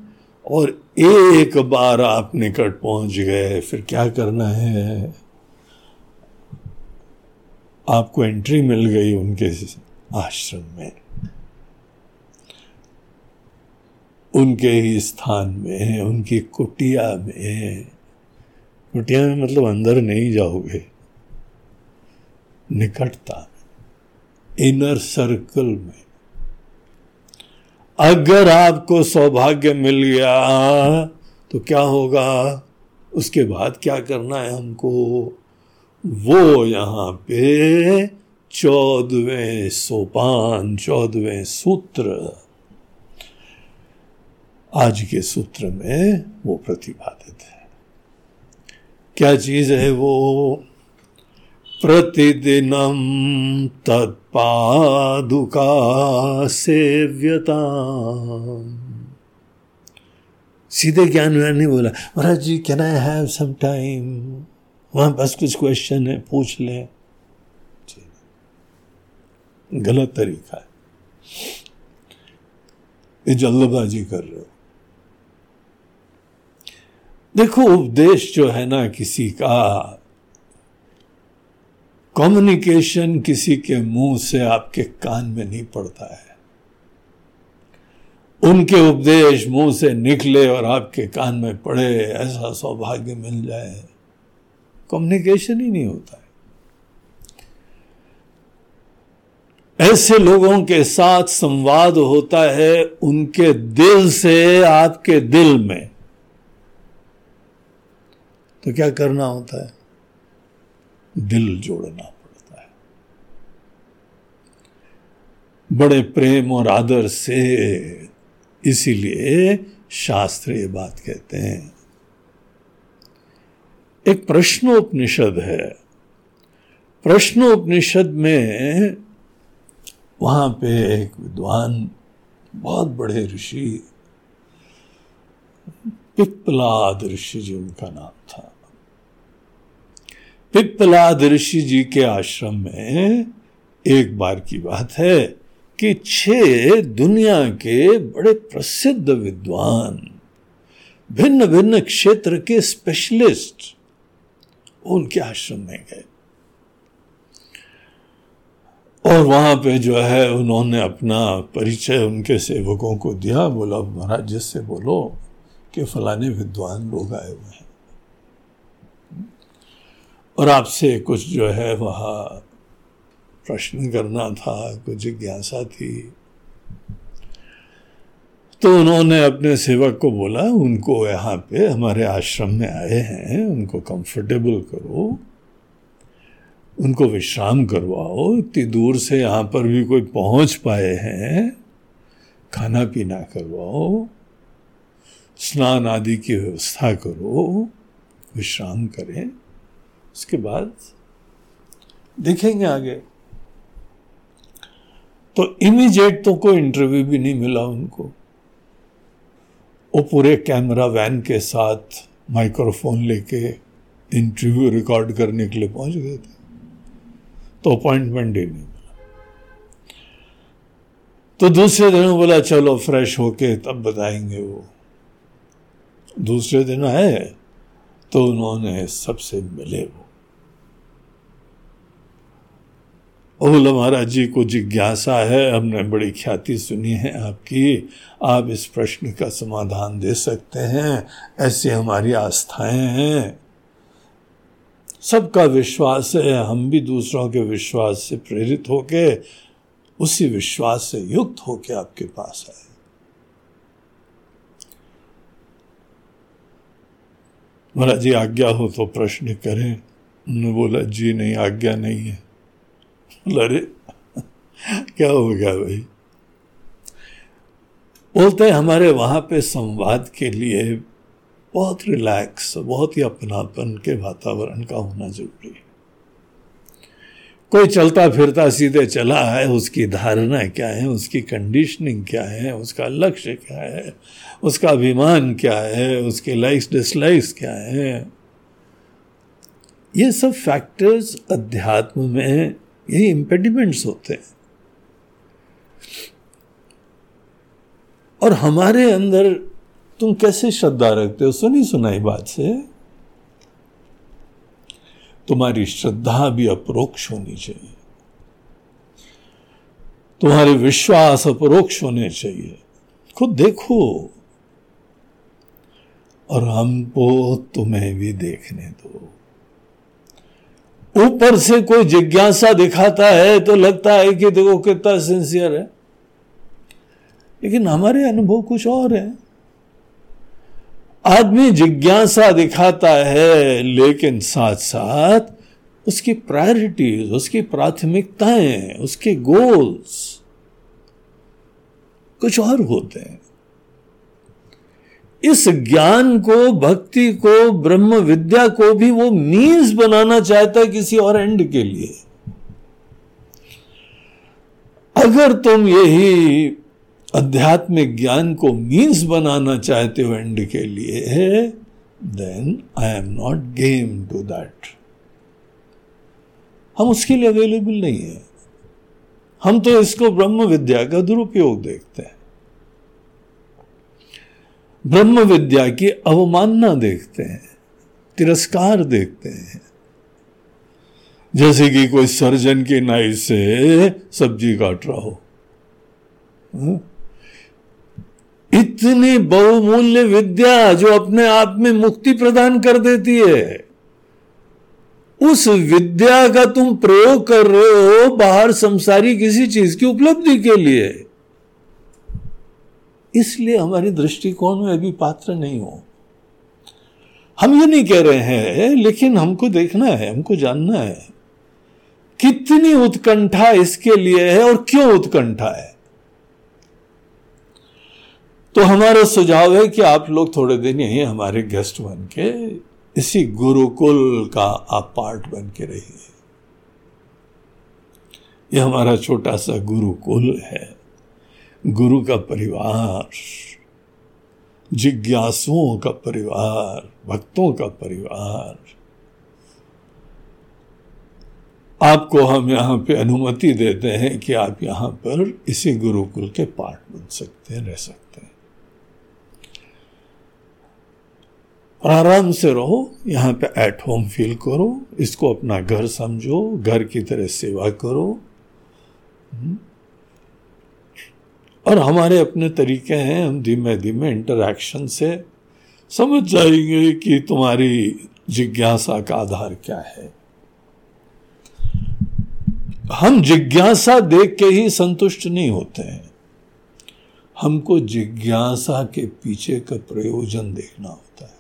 और एक बार आप निकट पहुँच गए, फिर क्या करना है? आपको एंट्री मिल गई उनके आश्रम में। उनके ही स्थान में, उनकी कुटिया में। कुटिया में मतलब अंदर नहीं जाओगे। निकटता इनर सर्कल में। अगर आपको सौभाग्य मिल गया तो क्या होगा? उसके बाद क्या करना है हमको? वो यहाँ पे चौदवें सोपान चौदवें सूत्र। आज के सूत्र में वो प्रतिपादित है। क्या चीज़ है वो? प्रतिदिनम तत्पादुका सेव्यता। सीधे ज्ञान व्यान नहीं बोला। महाराज जी can I have some time वहाँ बस कुछ क्वेश्चन है, पूछ लें। गलत तरीका है। ये जल्दबाजी कर रहे हो। देखो, उपदेश जो है ना किसी का कम्युनिकेशन किसी के मुँह से आपके कान में नहीं पड़ता है। उनके उपदेश मुँह से निकले और आपके कान में पड़े, ऐसा सौभाग्य मिल जाए। कम्युनिकेशन ही नहीं होता है। ऐसे लोगों के साथ संवाद होता है, उनके दिल से आपके दिल में। तो क्या करना होता है? दिल जोड़ना पड़ता है। बड़े प्रेम और आदर से इसीलिए शास्त्र ये बात कहते हैं। एक प्रश्नोपनिषद है। प्रश्नोपनिषद में वहाँ पे एक विद्वान बहुत बड़े ऋषि पिप्पलाद ऋषि जी, उनका नाम था। पिप्पलाद ऋषि जी के आश्रम में एक बार की बात है कि छह दुनिया के बड़े प्रसिद्ध विद्वान भिन्न भिन्न क्षेत्र के स्पेशलिस्ट उनके आश्रम में गए। और वहाँ पे जो है उन्होंने अपना परिचय उनके सेवकों को दिया, बोला महाराज, जिससे बोलो कि फलाने विद्वान लोग आए हुए हैं। और आपसे कुछ जो है वहाँ प्रश्न करना था, कुछ जिज्ञासा थी। तो उन्होंने अपने सेवक को बोला, उनको यहाँ पे हमारे आश्रम में आए हैं, उनको कंफर्टेबल करो, उनको विश्राम करवाओ, इतनी दूर से यहाँ पर भी कोई पहुँच पाए हैं, खाना पीना करवाओ, स्नान आदि की व्यवस्था करो, विश्राम करें। उसके बाद देखेंगे आगे। तो इमीजिएट तो कोई इंटरव्यू भी नहीं मिला उनको। वो पूरे कैमरा वैन के साथ माइक्रोफोन लेके इंटरव्यू रिकॉर्ड करने के लिए पहुँच गए थे। तो अपॉइंटमेंट ही नहीं मिला। तो दूसरे दिन बोला, चलो फ्रेश होके तब बताएँगे वो। दूसरे दिन आए तो उन्होंने सबसे मिले वो। बोला महाराज जी को जिज्ञासा है, हमने बड़ी ख्याति सुनी है आपकी। आप इस प्रश्न का समाधान दे सकते हैं, ऐसी हमारी आस्थाएँ हैं। सबका विश्वास है, हम भी दूसरों के विश्वास से प्रेरित होके, उसी विश्वास से युक्त होके आपके पास आए। महाराज जी, आज्ञा हो तो प्रश्न करें। उन्होंने बोला, जी नहीं, आज्ञा नहीं है। अरे क्या हो गया भाई? बोलते हमारे वहाँ पे संवाद के लिए बहुत रिलैक्स बहुत ही अपनापन के वातावरण का होना ज़रूरी है। कोई चलता फिरता सीधे चला है, उसकी धारणा क्या है, उसकी कंडीशनिंग क्या है, उसका लक्ष्य क्या है, उसका अभिमान क्या है, उसके लाइक्स डिसलाइक्स क्या है? ये सब फैक्टर्स अध्यात्म में यही इंपेडिमेंट्स होते हैं। और हमारे अंदर तुम कैसे श्रद्धा रखते हो? सुनी सुनाई बात से। तुम्हारी श्रद्धा भी अपरोक्ष होनी चाहिए। तुम्हारे विश्वास अपरोक्ष होने चाहिए। खुद देखो। और हमको तुम्हें भी देखने दो। ऊपर से कोई जिज्ञासा दिखाता है तो लगता है कि देखो कितना सिंसियर है। लेकिन हमारे अनुभव कुछ और है। आदमी जिज्ञासा दिखाता है, लेकिन साथ साथ उसकी प्रायोरिटीज उसकी प्राथमिकताएँ, उसके गोल्स कुछ और होते हैं। इस ज्ञान को, भक्ति को, ब्रह्म विद्या को भी वो मीन्स बनाना चाहता है किसी और एंड के लिए। अगर तुम यही आध्यात्मिक ज्ञान को मीन्स बनाना चाहते हो एंड के लिए then I am not game to that हम उसके लिए अवेलेबल नहीं है। हम तो इसको ब्रह्म विद्या का दुरुपयोग देखते हैं। ब्रह्म विद्या की अवमानना देखते हैं, तिरस्कार देखते हैं। जैसे कि कोई सर्जन की नाई से सब्ज़ी काट रहा हो। हाँ? इतनी बहुमूल्य विद्या जो अपने आप में मुक्ति प्रदान कर देती है, उस विद्या का तुम प्रयोग कर रहे हो बाहर संसारी किसी चीज़ की उपलब्धि के लिए। इसलिए हमारे दृष्टिकोण में अभी पात्र नहीं हो। हम ये नहीं कह रहे हैं, लेकिन हमको देखना है, हमको जानना है। कितनी उत्कंठा इसके लिए है और क्यों उत्कंठा है? तो हमारा सुझाव है कि आप लोग थोड़े दिन यही हमारे गेस्ट बन के इसी गुरुकुल का आप पार्ट बन के रहिए। यह हमारा छोटा सा गुरुकुल है। गुरु का परिवार, जिज्ञासुओं का परिवार, भक्तों का परिवार। आपको हम यहाँ पे अनुमति देते हैं कि आप यहाँ पर इसी गुरुकुल के पार्ट बन सकते हैं, रह सकते हैं। और आराम से रहो, यहाँ पे एट होम फील करो, इसको अपना घर समझो, घर की तरह सेवा करो। हम्म। और हमारे अपने तरीके हैं, हम धीमे धीमे इंटरैक्शन से समझ जाएँगे कि तुम्हारी जिज्ञासा का आधार क्या है। हम जिज्ञासा देख के ही संतुष्ट नहीं होते हैं। हमको जिज्ञासा के पीछे का प्रयोजन देखना होता है?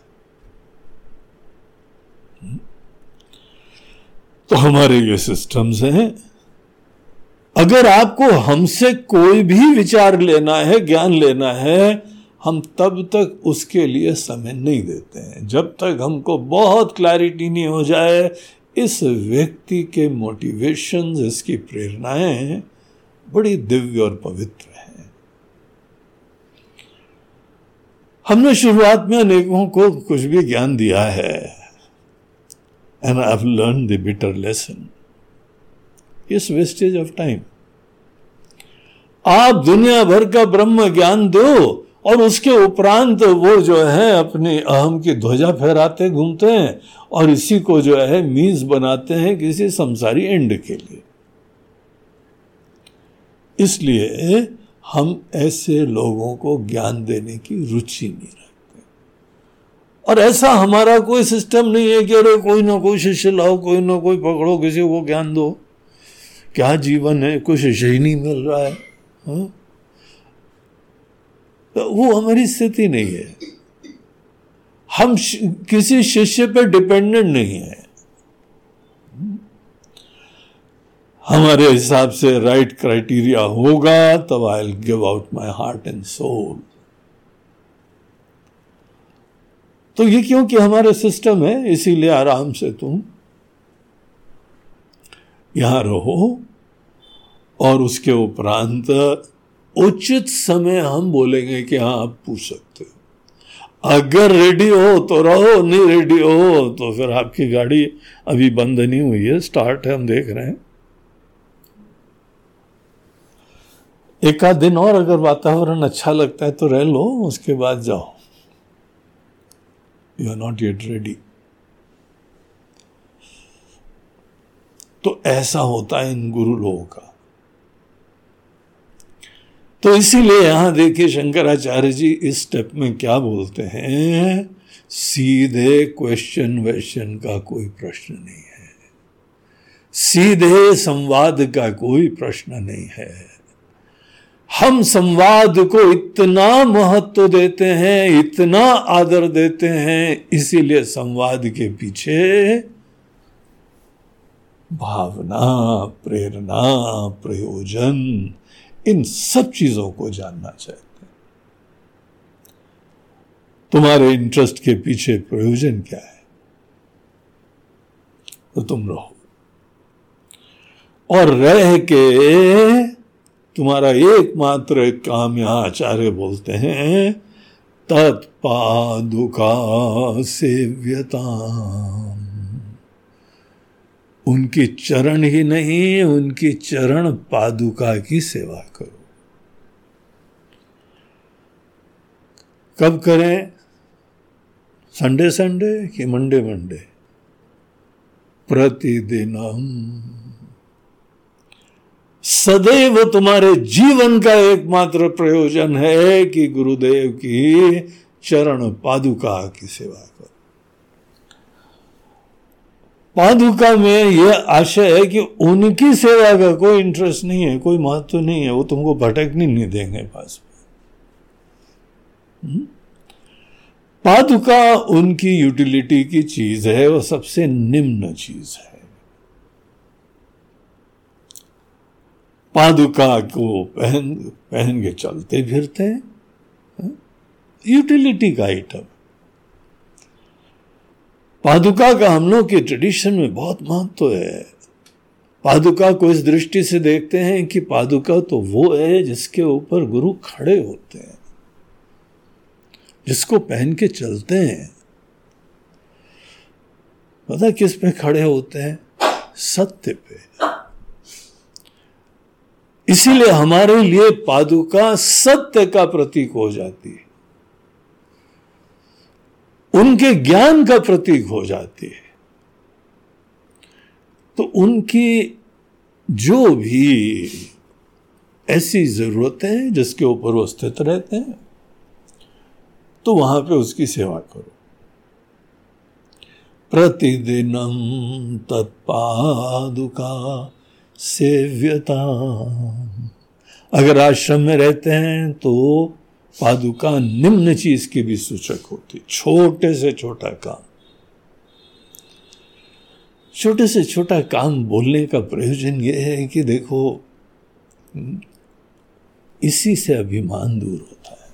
तो हमारे ये सिस्टम्स हैं। अगर आपको हमसे कोई भी विचार लेना है, ज्ञान लेना है, हम तब तक उसके लिए समय नहीं देते हैं। जब तक हमको बहुत क्लैरिटी नहीं हो जाए, इस व्यक्ति के मोटिवेशन इसकी प्रेरणाएँ बड़ी दिव्य और पवित्र हैं। हमने शुरुआत में अनेकों को कुछ भी ज्ञान दिया है and I have learn the bitter lesson इस वेस्टेज ऑफ़ टाइम। आप दुनिया भर का ब्रह्म ज्ञान दो और उसके उपरांत वो जो है अपने अहम की ध्वजा फहराते, घूमते हैं और इसी को जो है मीज बनाते हैं किसी संसारी एंड के लिए। इसलिए हम ऐसे लोगों को ज्ञान देने की रुचि नहीं रखते। और ऐसा हमारा कोई सिस्टम नहीं है कि अरे कोई ना कोई शिष्य लाओ, कोई ना कोई पकड़ो, किसी को ज्ञान दो। क्या जीवन है? कुछ शिष्य ही नहीं मिल रहा है, हा? तो वो हमारी स्थिति नहीं है। हम किसी शिष्य पर डिपेंडेंट नहीं है। हमारे हिसाब से राइट क्राइटेरिया होगा, तब I give out my heart and soul तो ये क्योंकि हमारे सिस्टम है, इसीलिए आराम से तुम यहाँ रहो और उसके उपरांत उचित समय हम बोलेंगे कि हाँ आप पूछ सकते हो। अगर रेडी हो तो रहो, नहीं रेडी हो तो फिर आपकी गाड़ी अभी बंद नहीं हुई है स्टार्ट है, हम देख रहे हैं। एक आध दिन और अगर वातावरण अच्छा लगता है तो रह लो, उसके बाद जाओ। You are not yet ready तो ऐसा होता है इन गुरु लोगों का। तो इसीलिए यहाँ देखिए शंकराचार्य जी इस स्टेप में क्या बोलते हैं, सीधे क्वेश्चन वेश्चन का कोई प्रश्न नहीं है। सीधे संवाद का कोई प्रश्न नहीं है। हम संवाद को इतना महत्व देते हैं, इतना आदर देते हैं, इसीलिए संवाद के पीछे भावना, प्रेरणा, प्रयोजन, इन सब चीज़ों को जानना चाहते हैं। तुम्हारे इंटरेस्ट के पीछे प्रयोजन क्या है? तो तुम रहो। और रह के तुम्हारा एकमात्र काम यहाँ आचार्य बोलते हैं तत्पादुका सेव्यता उनकी चरण ही नहीं, उनकी चरण पादुका की सेवा करो। कब करें? संडे संडे कि मंडे मंडे प्रतिदिन हम सदैव तुम्हारे जीवन का एकमात्र प्रयोजन है कि गुरुदेव की चरण पादुका की सेवा करो। पादुका में यह आशय है कि उनकी सेवा का कोई इंटरेस्ट नहीं है, कोई महत्व नहीं है, वो तुमको भटकने नहीं देंगे पास में हम्म? पादुका उनकी यूटिलिटी की चीज़ है, वो सबसे निम्न चीज़ है पादुका को पहन पहन के चलते फिरते हैं यूटिलिटी हाँ? का आइटम पादुका का हम लोग के ट्रेडिशन में बहुत महत्व है। पादुका को इस दृष्टि से देखते हैं कि पादुका तो वो है जिसके ऊपर गुरु खड़े होते हैं, जिसको पहन के चलते हैं। पता किस पे खड़े होते हैं? सत्य पे। इसीलिए हमारे लिए पादुका सत्य का प्रतीक हो जाती है। उनके ज्ञान का प्रतीक हो जाती है। तो उनकी जो भी ऐसी जरूरतें हैं, जिसके ऊपर वो स्थित रहते हैं तो वहाँ पे उसकी सेवा करो। प्रतिदिनम तत्पादुका सेव्यता अगर आश्रम में रहते हैं तो पादुका निम्न चीज़ की भी सूचक होती। छोटे से छोटा काम। छोटे से छोटा काम बोलने का प्रयोजन यह है कि देखो, इसी से अभिमान दूर होता है।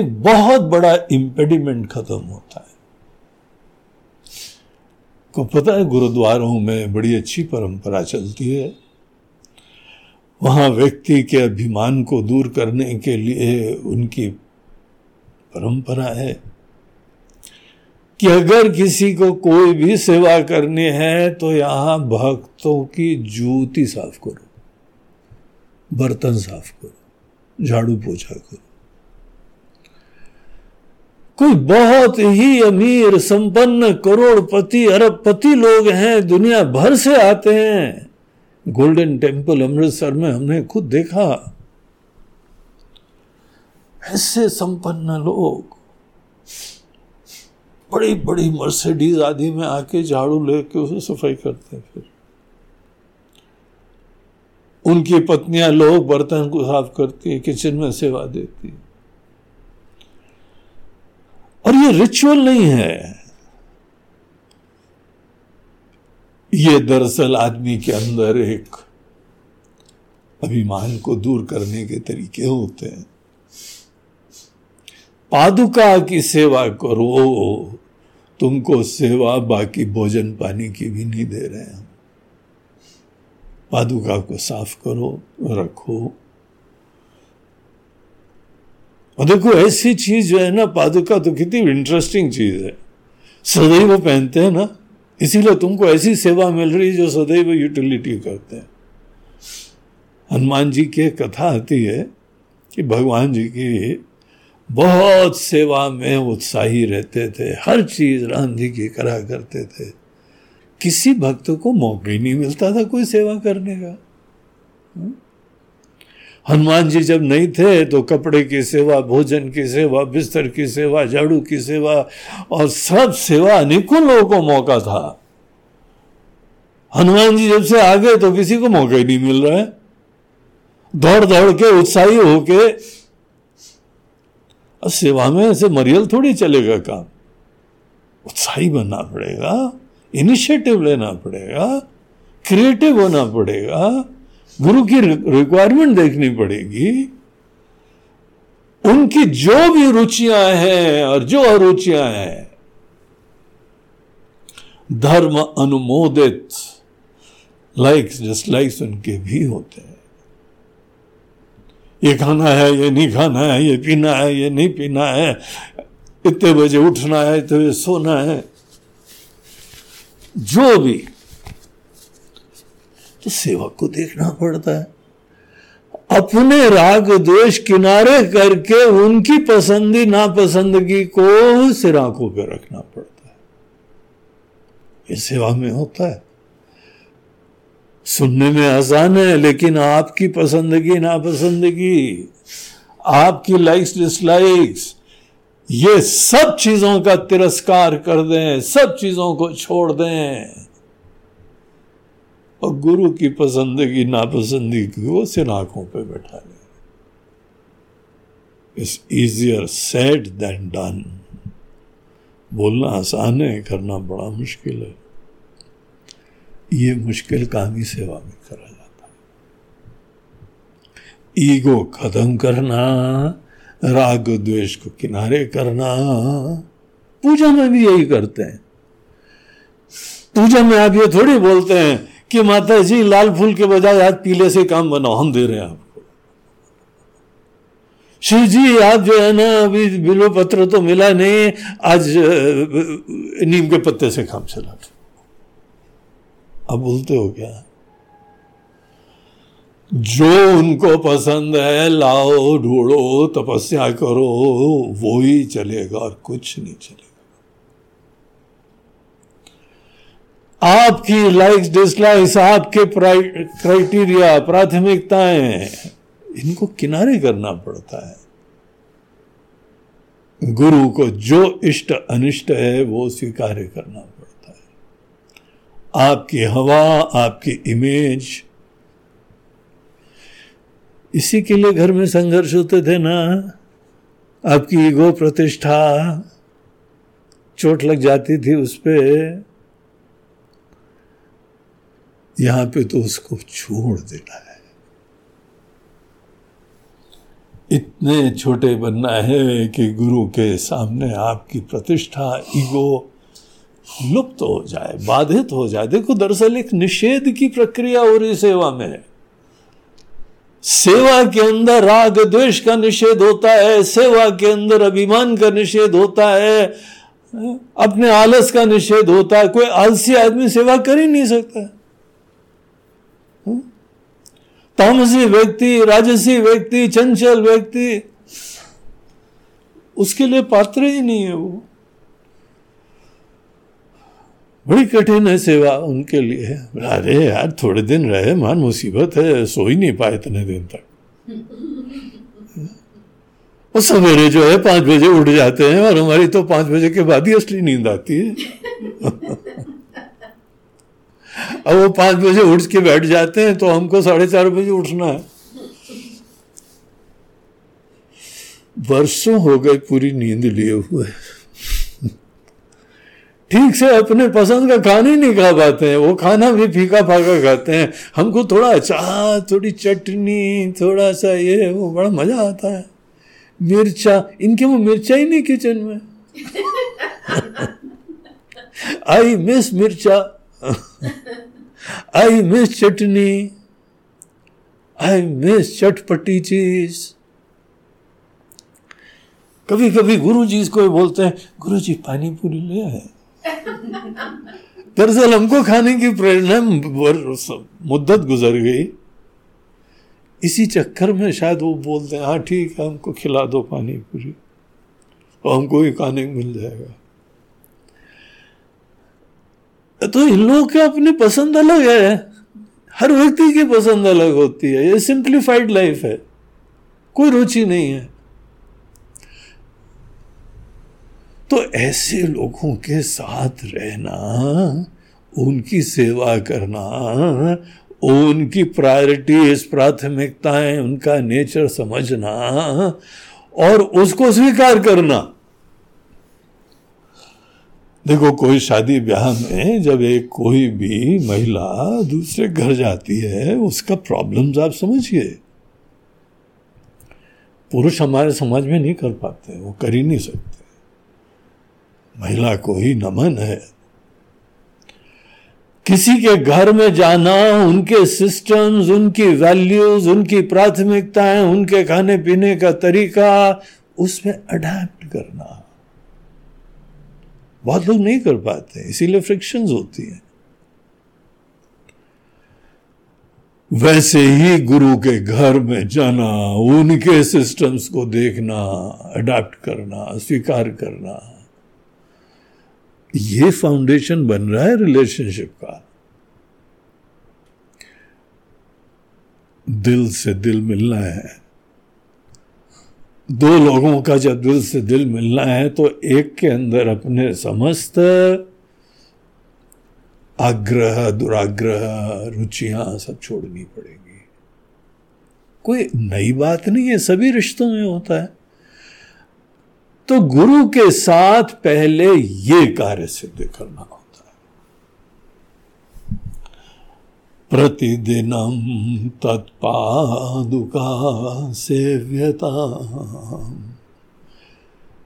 एक बहुत बड़ा इंपेडिमेंट खत्म होता है। को पता है, गुरुद्वारों में बड़ी अच्छी परंपरा चलती है। वहाँ व्यक्ति के अभिमान को दूर करने के लिए उनकी परंपरा है कि अगर किसी को कोई भी सेवा करनी है तो यहाँ भक्तों की जूती साफ़ करो, बर्तन साफ़ करो, झाड़ू पोछा करो। कोई बहुत ही अमीर, संपन्न, करोड़पति, अरबपति लोग हैं, दुनिया भर से आते हैं। गोल्डन टेंपल अमृतसर में हमने खुद देखा। ऐसे संपन्न लोग बड़ी बड़ी मर्सिडीज आदि में आके झाड़ू लेके उसे सफ़ाई करते हैं फिर। उनकी पत्नियाँ लोग बर्तन को साफ़ करती है, किचन में सेवा देती और ये रिचुअल नहीं है। ये दरअसल आदमी के अंदर एक अभिमान को दूर करने के तरीके होते हैं। पादुका की सेवा करो, तुमको सेवा, बाकी भोजन पानी की भी नहीं दे रहे हैं पादुका को साफ़ करो, रखो। और देखो, ऐसी चीज़ जो है ना, पादुका तो कितनी इंटरेस्टिंग चीज़ है। सदैव पहनते हैं ना। इसीलिए तुमको ऐसी सेवा मिल रही जो सदैव यूटिलिटी करते हैं हनुमान जी की कथा आती है कि भगवान जी की बहुत सेवा में उत्साही रहते थे, हर चीज़ राम जी की करा करते थे किसी भक्त को मौका ही नहीं मिलता था कोई सेवा करने का हुँ? हनुमान जी जब नहीं थे तो कपड़े की सेवा, भोजन की सेवा, बिस्तर की सेवा, झाड़ू की सेवा, और सब सेवा अनेकों लोगों को मौका था। हनुमान जी जब से आ गए तो किसी को मौका ही नहीं मिल रहा है। दौड़ दौड़ के, उत्साही होके सेवा में ऐसे मरियल थोड़ी चलेगा काम। उत्साही बनना पड़ेगा, इनिशिएटिव लेना पड़ेगा, क्रिएटिव होना पड़ेगा। गुरु की रिक्वायरमेंट देखनी पड़ेगी। उनकी जो भी रुचियाँ हैं और जो अरुचियाँ हैं, धर्म अनुमोदित लाइक्स डिसलाइक्स उनके भी होते हैं। ये खाना है, ये नहीं खाना है, ये पीना है, ये नहीं पीना है, इतने बजे उठना है, इतने बजे सोना है। जो भी तो सेवक को देखना पड़ता है। अपने राग द्वेष किनारे करके उनकी पसंदी, नापसंदगी को सिर आँखों पर रखना पड़ता है। ये सेवा में होता है। सुनने में आसान है, लेकिन आपकी पसंदगी, नापसंदगी, आपकी लाइक्स डिसलाइक्स ये सब चीज़ों का तिरस्कार कर दें, सब चीज़ों को छोड़ दें। और गुरु की पसंदगी नापसंदगी को सिर आँखों पे बैठा ले। It's easier said than done बोलना आसान है, करना बड़ा मुश्किल है। ये मुश्किल काम ही सेवा में करा जाता है। ईगो खत्म करना, राग द्वेष को किनारे करना, पूजा में भी यही करते हैं। पूजा में आप ये थोड़ी बोलते हैं कि माता जी, लाल फूल के बजाय आज पीले से काम बनाओ, हम दे रहे हैं आपको। शिव जी, आप जो है ना, अभी बिलो पत्र तो मिला नहीं, आज नीम के पत्ते से काम चला। अब बोलते हो क्या? जो उनको पसंद है, लाओ, ढूंढो, तपस्या करो, वो ही चलेगा और कुछ नहीं चलेगा। आपकी लाइक्स डिसलाइक्स आपके क्राइटेरिया प्राथमिकताएँ, इनको किनारे करना पड़ता है। गुरु को जो इष्ट अनिष्ट है, वो स्वीकार करना पड़ता है। आपकी हवा, आपकी इमेज इसी के लिए घर में संघर्ष होते थे ना। आपकी ईगो प्रतिष्ठा, चोट लग जाती थी उस पर यहाँ पे तो उसको छोड़ देना है। इतने छोटे बनना है कि गुरु के सामने आपकी प्रतिष्ठा, ईगो लुप्त तो हो जाए, बाधित हो जाए। देखो, दरअसल एक निषेध की प्रक्रिया हो रही सेवा में। सेवा के अंदर राग, द्वेष का निषेध होता है, सेवा के अंदर अभिमान का निषेध होता है, अपने आलस का निषेध होता है। कोई आलसी आदमी सेवा कर ही नहीं सकता। तामसी व्यक्ति, राजसी व्यक्ति, चंचल व्यक्ति। उसके लिए पात्र ही नहीं है वो। बड़ी कठिन है सेवा उनके लिए। अरे यार, थोड़े दिन रहे, मान, मुसीबत है, सो ही नहीं पाए इतने दिन तक। वो सवेरे जो है, पाँच बजे उठ जाते हैं और हमारी तो पाँच बजे के बाद ही असली नींद आती है। अब वो पाँच बजे उठ के बैठ जाते हैं तो हमको साढ़े चार बजे उठना है। वर्षों हो गए पूरी नींद लिए हुए। ठीक से अपने पसंद का खाना ही नहीं खा पाते हैं, वो खाना भी फीका फाका खाते हैं। हमको थोड़ा अचार, थोड़ी चटनी, थोड़ा सा ये, वो बड़ा मज़ा आता है। मिर्चा, इनके वो मिर्चा ही नहीं किचन में। आई मिस मिर्चा। I miss chutney I miss चटपटी चीज़ कभी कभी गुरु जी को बोलते हैं गुरु जी पानी पूरी ले आए। दरअसल हमको खाने की प्रेरणा मुद्दत गुजर गई। इसी चक्कर में शायद वो बोलते हैं हाँ ठीक है, हमको खिला दो पानी पूरी और हमको ही खाने मिल जाएगा। तो इन लोगों के अपनी पसंद अलग है। हर व्यक्ति की पसंद अलग होती है। ये सिंप्लीफाइड लाइफ है। कोई रुचि नहीं है। तो ऐसे लोगों के साथ रहना, उनकी सेवा करना, उनकी प्रायोरिटीज प्राथमिकताएँ, उनका नेचर समझना और उसको स्वीकार करना। देखो, कोई शादी ब्याह में जब एक कोई भी महिला दूसरे घर जाती है, उसका प्रॉब्लम्स आप समझिए। पुरुष हमारे समाज में नहीं कर पाते, वो कर ही नहीं सकते। महिला को ही नमन है। किसी के घर में जाना, उनके सिस्टम्स उनकी वैल्यूज़ उनकी प्राथमिकताएँ, उनके खाने पीने का तरीका, उसमें अडेप्ट करना। बहुत लोग नहीं कर पाते इसीलिए फ्रिक्शंस होती है। वैसे ही गुरु के घर में जाना, उनके सिस्टम्स को देखना अडाप्ट करना, स्वीकार करना, ये फाउंडेशन बन रहा है रिलेशनशिप का। दिल से दिल मिलना है। दो लोगों का जब दिल से दिल मिलना है तो एक के अंदर अपने समस्त आग्रह, दुराग्रह, रुचियाँ सब छोड़नी पड़ेगी। कोई नई बात नहीं है, सभी रिश्तों में होता है। तो गुरु के साथ पहले ये कार्य सिद्ध करना। प्रतिदिनं तत्पादुका सेव्यता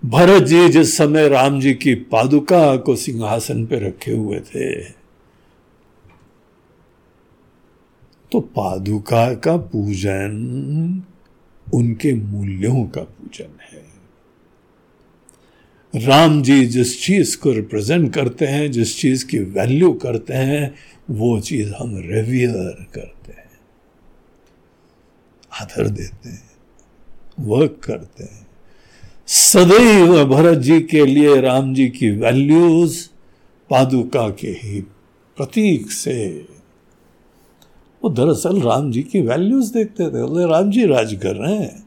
भरत जी जिस समय राम जी की पादुका को सिंहासन पे रखे हुए थे। तो पादुका का पूजन, उनके मूल्यों का पूजन है। राम जी जिस चीज़ को रिप्रेजेंट करते हैं, जिस चीज़ की वैल्यू करते हैं वो चीज़ हम रेवियर करते हैं, आदर देते हैं वर्क करते हैं। सदैव भरत जी के लिए राम जी की वैल्यूज़ पादुका के ही प्रतीक से। वो दरअसल राम जी की वैल्यूज़ देखते थे, बोले, राम जी, राज कर रहे हैं।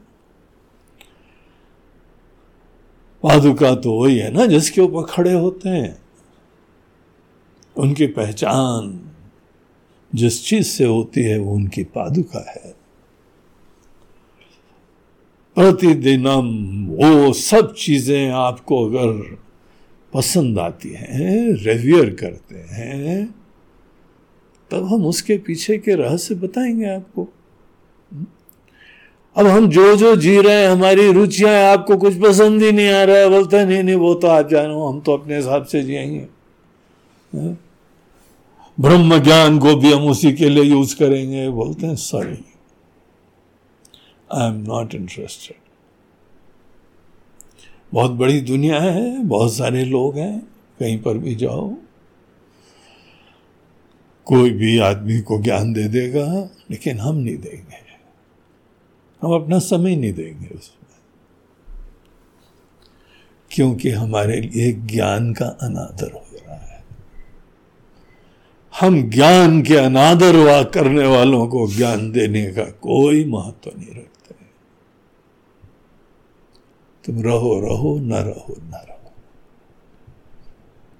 पादुका तो वही है ना, जिसके ऊपर खड़े होते हैं। उनकी पहचान जिस चीज़ से होती है, वो उनकी पादुका है। प्रतिदिनम वो सब चीज़ें आपको अगर पसंद आती हैं रेवियर करते हैं, तब हम उसके पीछे के रहस्य बताएँगे आपको। अब हम जो जो जी रहे हैं, हमारी रुचियाँ आपको कुछ पसंद ही नहीं आ रहा है। बोलते नहीं नहीं, वो तो आप जानो, हम तो अपने हिसाब से जिएँगे? ब्रह्म ज्ञान को भी हम उसी के लिए यूज़ करेंगे, बोलते हैं sorry I am not interested बहुत बड़ी दुनिया है, बहुत सारे लोग हैं, कहीं पर भी जाओ, कोई भी आदमी को ज्ञान दे देगा, लेकिन हम नहीं देंगे। हम अपना समय नहीं देंगे उसमें, क्योंकि हमारे लिए ज्ञान का अनादर हो हम ज्ञान के अनादर वा करने वालों को ज्ञान देने का कोई महत्व नहीं रखते। तुम रहो रहो, न रहो न रहो।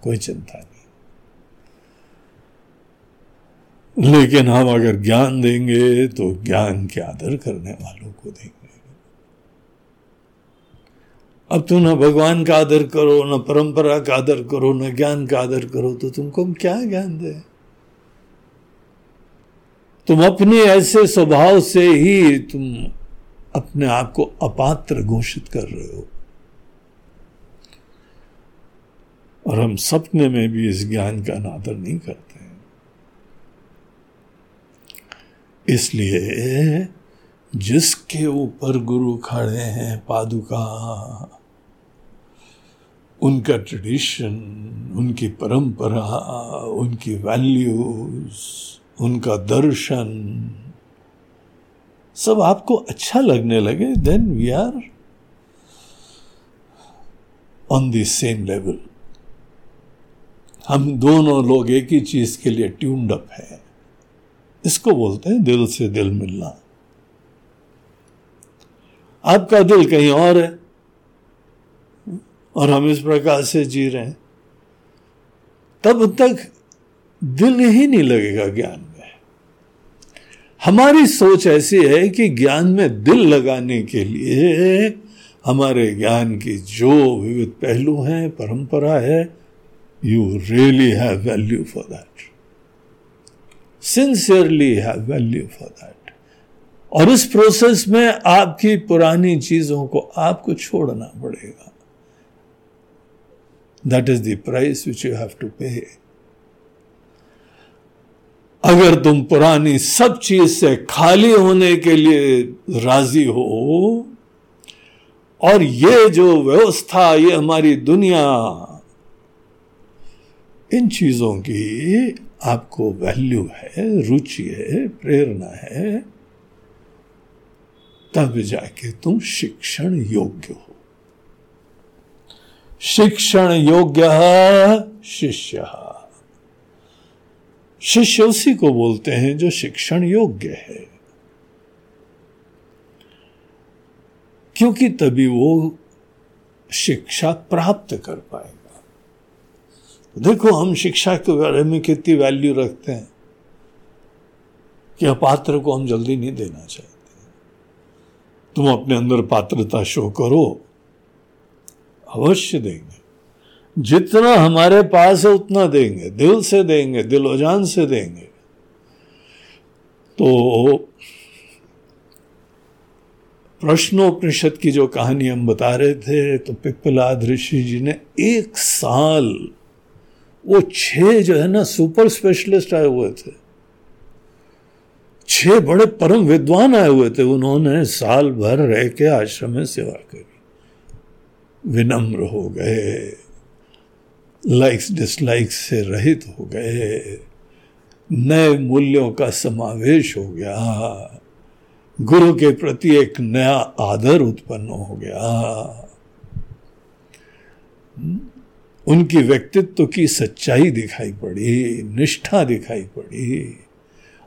कोई चिंता नहीं। लेकिन हम अगर ज्ञान देंगे तो ज्ञान के आदर करने वालों को देंगे। अब तुम न भगवान का आदर करो, न परंपरा का आदर करो, न ज्ञान का आदर करो तो तुमको हम क्या ज्ञान दे? तुम अपने ऐसे स्वभाव से ही तुम अपने आप को अपात्र घोषित कर रहे हो। और हम सपने में भी इस ज्ञान का अनादर नहीं करते हैं। इसलिए जिसके ऊपर गुरु खड़े हैं पादुका, उनका ट्रेडिशन उनकी परंपरा, उनकी वैल्यूज़ उनका दर्शन। सब आपको अच्छा लगने लगे then we are on the same level हम दोनों लोग एक ही चीज़ के लिए ट्यून्ड अप है। इसको बोलते हैं दिल से दिल मिलना। आपका दिल कहीं और है, और हम इस प्रकार से जी रहे हैं। तब तक दिल ही नहीं लगेगा ज्ञान। हमारी सोच ऐसी है कि ज्ञान में दिल लगाने के लिए हमारे ज्ञान की जो विविध पहलू हैं, परंपरा है you really have value for that sincerely have value for that और इस प्रोसेस में आपकी पुरानी चीज़ों को आपको छोड़ना पड़ेगा। That is the price which you have to pay अगर तुम पुरानी सब चीज़ से खाली होने के लिए राज़ी हो, और ये जो व्यवस्था, ये हमारी दुनिया, इन चीज़ों की आपको वैल्यू है, रुचि है, प्रेरणा है, तब जाके तुम शिक्षण योग्य हो। शिक्षण योग्य शिष्य। शिष्य उसी को बोलते हैं, जो शिक्षण योग्य है। क्योंकि तभी वो शिक्षा प्राप्त कर पाएगा। देखो, हम शिक्षा के बारे में कितनी वैल्यू रखते हैं कि अपात्र को हम जल्दी नहीं देना चाहते। तुम अपने अंदर पात्रता शो करो, अवश्य देंगे जितना हमारे पास है, उतना देंगे। दिल से देंगे दिलोजान से देंगे। तो प्रश्नोपनिषद की जो कहानी हम बता रहे थे तो पिप्पलाद ऋषि जी ने एक साल वो छह जो है ना, सुपर स्पेशलिस्ट आए हुए थे। छह बड़े परम विद्वान आए हुए थे, उन्होंने साल भर रह के आश्रम में सेवा करी। विनम्र हो गए। लाइक्स डिसलाइक्स से रहित हो गए। नए मूल्यों का समावेश हो गया। गुरु के प्रति एक नया आदर उत्पन्न हो गया। उनकी व्यक्तित्व की सच्चाई दिखाई पड़ी, निष्ठा दिखाई पड़ी।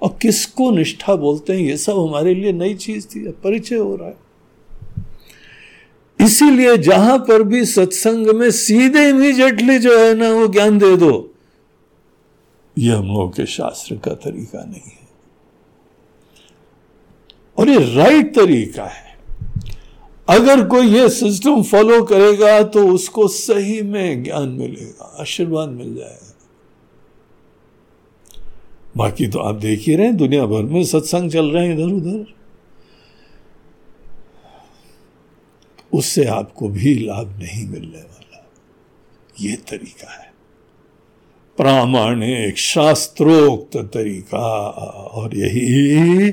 और किसको निष्ठा बोलते हैं? ये सब हमारे लिए नई चीज़ थी परिचय हो रहा है। इसीलिए जहाँ पर भी सत्संग में सीधे इमीजिएटली जो है ना, वो ज्ञान दे दो। ये हम लोगों के शास्त्र का तरीका नहीं है। और ये राइट तरीका है। अगर कोई ये सिस्टम फॉलो करेगा तो उसको सही में ज्ञान मिलेगा, आशीर्वाद मिल जाएगा। बाकी तो आप देख ही रहे हैं, दुनिया भर में सत्संग चल रहे हैं इधर उधर उससे आपको भी लाभ नहीं मिलने वाला। ये तरीका है। प्रामाणिक शास्त्रोक्त तरीका और यही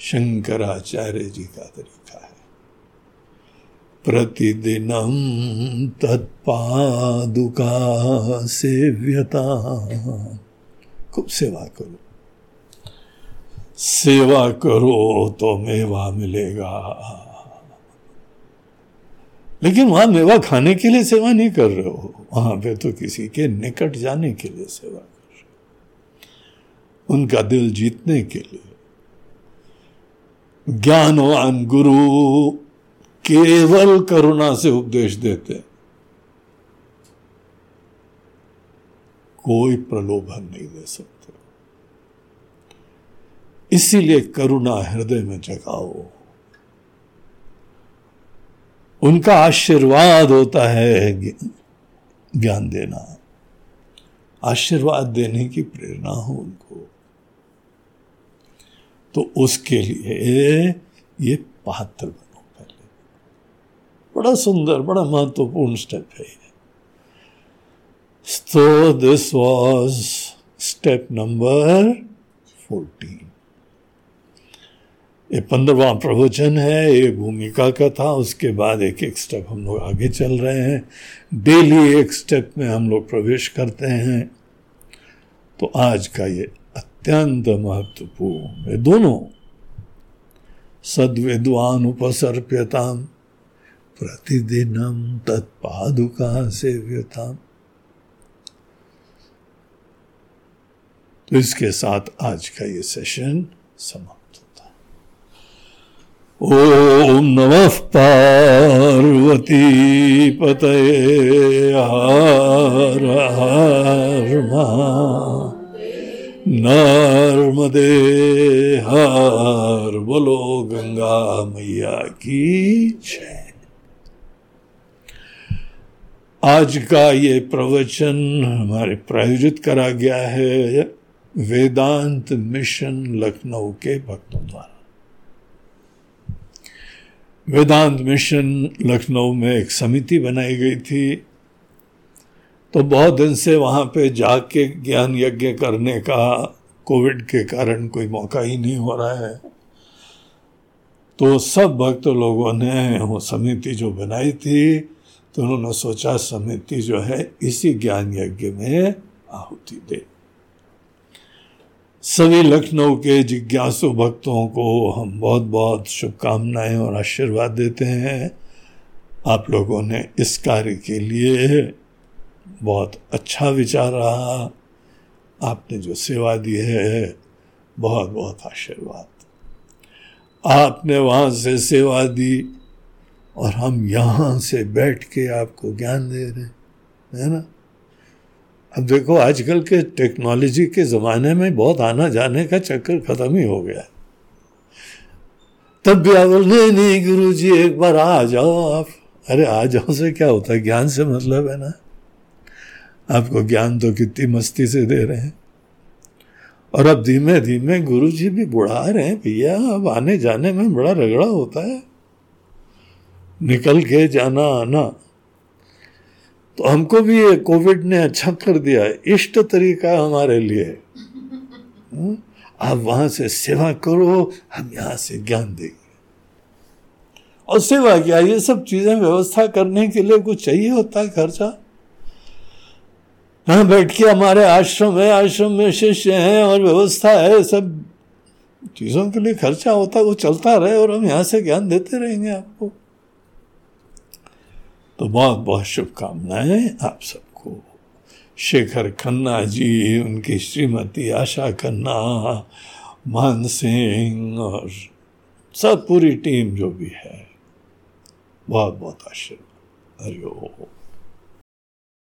शंकराचार्य जी का तरीका है। प्रतिदिनम तत्पादुका सेव्यता। खूब सेवा करो। सेवा करो तो मेवा मिलेगा। लेकिन वहाँ मेवा खाने के लिए सेवा नहीं कर रहे हो। वहाँ पे तो किसी के निकट जाने के लिए सेवा कर रहे हो। उनका दिल जीतने के लिए। ज्ञानवान गुरु केवल करुणा से उपदेश देते कोई प्रलोभन नहीं दे सकते। इसीलिए करुणा हृदय में जगाओ। उनका आशीर्वाद होता है ज्ञान देना। आशीर्वाद देने की प्रेरणा हो उनको। तो उसके लिए ये पात्र बनो पहले। बड़ा सुंदर, बड़ा महत्वपूर्ण स्टेप है this was step number fourteen ये पंद्रवा प्रवचन है, ये भूमिका का था, उसके बाद एक एक स्टेप हम लोग आगे चल रहे हैं। डेली एक स्टेप में हम लोग प्रवेश करते हैं। तो आज का ये अत्यंत महत्वपूर्ण ये दोनों सद्विद्वान उपसर्प्यता प्रतिदिनम तत्पादुका सेव्यता तो इसके साथ आज का ये सेशन समाप्त ओम नमः पार्वती पतये हर हर नर्मदे हर बोलो गंगा मैया की जय। आज का ये प्रवचन हमारे प्रायोजित करा गया है वेदांत मिशन लखनऊ के भक्तों द्वारा। वेदांत मिशन लखनऊ में एक समिति बनाई गई थी। तो बहुत दिन से वहाँ पे जाके ज्ञान यज्ञ करने का, कोविड के कारण कोई मौका ही नहीं हो रहा है। तो सब भक्त लोगों ने वो समिति जो बनाई थी तो उन्होंने सोचा समिति जो है इसी ज्ञान यज्ञ में आहुति दे। सभी लखनऊ के जिज्ञासु भक्तों को हम बहुत बहुत शुभकामनाएँ और आशीर्वाद देते हैं। आप लोगों ने इस कार्य के लिए बहुत अच्छा विचार रहा। आपने जो सेवा दी है, बहुत बहुत आशीर्वाद। आपने वहाँ से सेवा दी और हम यहाँ से बैठ के आपको ज्ञान दे रहे हैं ना? अब देखो, आजकल के टेक्नोलॉजी के ज़माने में बहुत आना जाने का चक्कर ख़त्म ही हो गया तब भी आप नहीं नहीं गुरु जी एक बार आ जाओ आप। अरे, आ जाओ से क्या होता है? ज्ञान से मतलब है ना? आपको ज्ञान तो कितनी मस्ती से दे रहे हैं। और अब धीमे धीमे गुरु जी भी बुढ़ा रहे हैं, भैया, अब आने जाने में बड़ा रगड़ा होता है। निकल के जाना, आना। तो हमको भी ये कोविड ने अच्छा कर दिया, इष्ट तरीका हमारे लिए। हम्म? आप वहाँ से सेवा करो, हम यहाँ से ज्ञान देंगे। और सेवा क्या, ये सब चीज़ें व्यवस्था करने के लिए कुछ चाहिए होता है खर्चा? हाँ बैठ के हमारे आश्रम है, आश्रम में शिष्य हैं और व्यवस्था है, सब चीज़ों के लिए खर्चा होता है वो चलता रहे और हम यहाँ से ज्ञान देते रहेंगे आपको। तो बहुत बहुत शुभकामनाएँ आप सबको। शेखर खन्ना जी, उनकी श्रीमती आशा खन्ना, मान सिंह और सब पूरी टीम जो भी है, बहुत बहुत आशीर्वाद। हरिओम